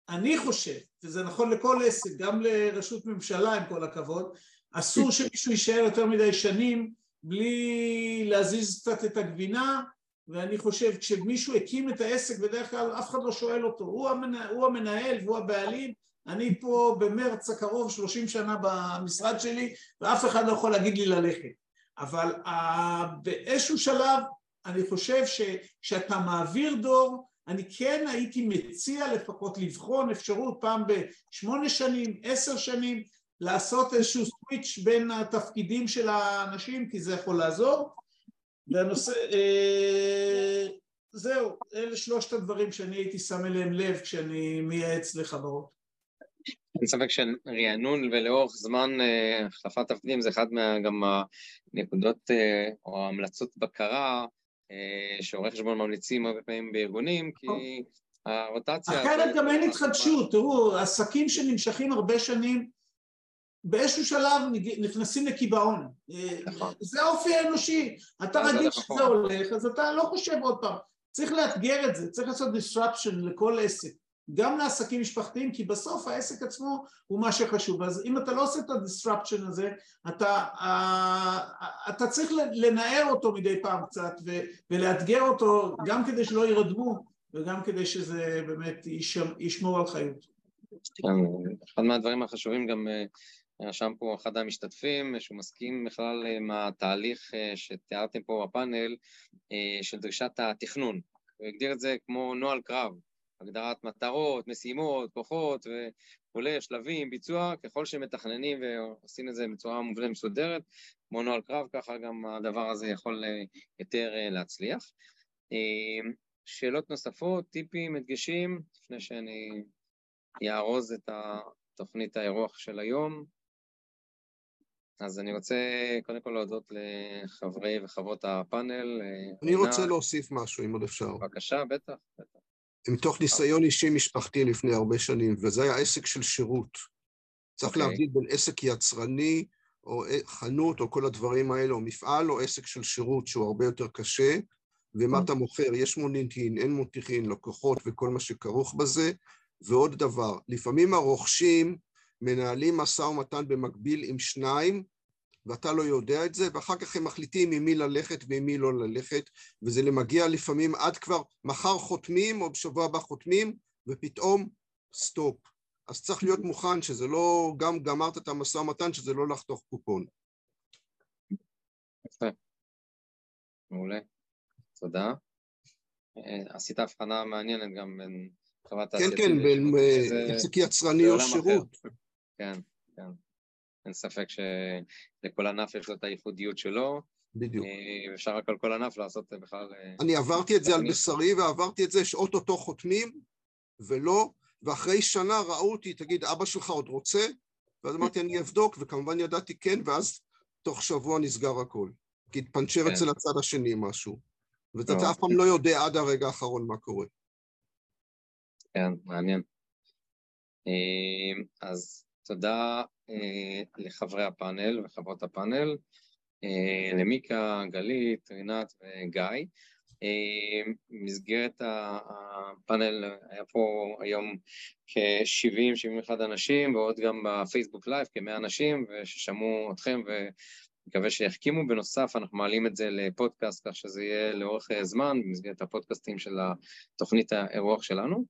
אני חושב, וזה נכון לכל עסק, גם לרשות ממשלה עם כל הכבוד, אסור שמישהו יישאר יותר מדי שנים בלי להזיז קצת את הגבינה ואני חושב כשמישהו הקים את העסק בדרך כלל אף אחד לא שואל אותו, הוא המנהל, הוא המנהל והוא הבעלים אני פה במרץ הקרוב 30 שנה במשרד שלי ואף אחד לא יכול להגיד לי ללכת. אבל uh, באיזשהו שלב אני חושב שכשאתה מעביר דור אני כן הייתי מציע לפחות לבחון אפשרות פעם בשמונה שנים, עשר שנים לעשות איזשהו סוויץ' בין התפקידים של האנשים כי זה יכול לעזור. והנושא, אה, זהו, אלה שלושת הדברים שאני הייתי שם אליהם לב כשאני מייעץ לחברות אין ספק שרענון ולאורך זמן החלפת תפקידים זה אחד מה, גם הנקודות או ההמלצות בקרה שעורכי חשבון ממליצים הרבה פעמים בארגונים, כי הרוטציה... אחרת גם אין התחדשות, תראו, עסקים שנמשכים הרבה שנים באיזשהו שלב נכנסים לקיבעון. נכון. זה האופי האנושי. אתה רגיל שזה הולך, אז אתה לא חושב עוד פעם. צריך לאתגר את זה, צריך לעשות disruption לכל עסק. גם לעסקים משפחתיים, כי בסוף העסק עצמו הוא מה שחשוב. אז אם אתה לא עושה את ה-disruption הזה, אתה, אתה צריך לנער אותו מדי פעם קצת ולאתגר אותו גם כדי שלא ירדמו וגם כדי שזה באמת ישמור על חיות. אחד מהדברים החשובים גם רשם פה אחד המשתתפים שהוא מסכים בכלל עם התהליך אה, שתיארתם פה בפאנל אה, של דרישת התכנון. הוא הגדיר את זה כמו נוהל קרב, הגדרת מטרות, משימות, כוחות וכולי, שלבים, ביצוע, ככל שמתכננים ועושים את זה בצורה מובנית מסודרת, כמו נוהל קרב, ככה גם הדבר הזה יכול אה, יותר להצליח. שאלות נוספות, טיפים, הדגשים, לפני שאני אארוז את תוכנית האירוח של היום. אז אני רוצה קודם כל להודות לחברי וחברות הפאנל. אני רוצה להוסיף משהו, אם עוד אפשר. בבקשה, בטח, בטח. מתוך ניסיון אישי משפחתי לפני הרבה שנים, וזה היה עסק של שירות. צריך okay. אוקיי. להבדיל בין עסק יצרני, או חנות, או כל הדברים האלה, או מפעל, או עסק של שירות, שהוא הרבה יותר קשה, ומה mm. אתה מוכר, יש מוניטין, אין מוניטין, לקוחות וכל מה שכרוך בזה. ועוד דבר, לפעמים הרוכשים מנהלים משא ומתן במקביל עם שניים, ואתה לא יודע את זה, ואחר כך הם מחליטים עם מי ללכת ועם מי לא ללכת, וזה מגיע לפעמים עד כבר מחר חותמים או בשבוע הבא חותמים, ופתאום סטופ. אז צריך להיות מוכן שזה לא, גם גמרת את המשא ומתן, שזה לא לחתוך קופון. יפה. מעולה. תודה. אה, עשית הבחנה מעניינת גם בין חברת כן, כן, בין אה, עסק יצרני או שירות. כן, כן. אין ספק שלכל ענף יש לו את הייחודיות שלו. בדיוק. אה, אפשר רק על כל ענף לעשות בכלל... אה, אני עברתי את זה על בשרי ועברתי את זה שאו-טו-טו חותמים ולא, ואחרי שנה ראו אותי, תגיד, אבא שלך עוד רוצה? ואז אמרתי, אני אבדוק, וכמובן ידעתי כן, ואז תוך שבוע נסגר הכל. כי התפנצ'ר כן. אצל הצד השני משהו. ואתה אף פעם לא יודע עד הרגע האחרון מה קורה. כן, מעניין. אה, אז תודה לחברי הפאנל וחברות הפאנל, אה, למיקה, גלית, רינת וגיא. אה, במסגרת הפאנל היה פה היום כ-70-71 אנשים ועוד גם בפייסבוק live כ-100 אנשים וששמעו אתכם ומקווה שיחכימו. בנוסף אנחנו מעלים את זה לפודקאסט כך שזה יהיה לאורך זמן במסגרת הפודקאסטים של התוכנית האירוח שלנו.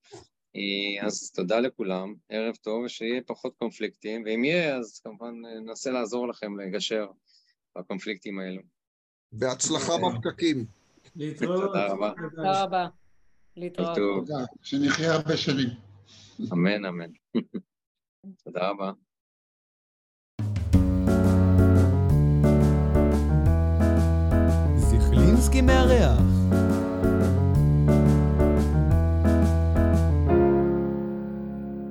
אה, אז תודה לכולם, ערב טוב, ושיהיה פחות קונפליקטים, ואם יהיה, אז כמובן אה, ננסה לעזור לכם לגשר בקונפליקטים האלו. בהצלחה אה, בפקקים. להתראות. תודה רבה. תודה רבה. להתראות. תודה, שנחיה הרבה שנים. אמן, אמן. תודה רבה. זיכלינסקי מארח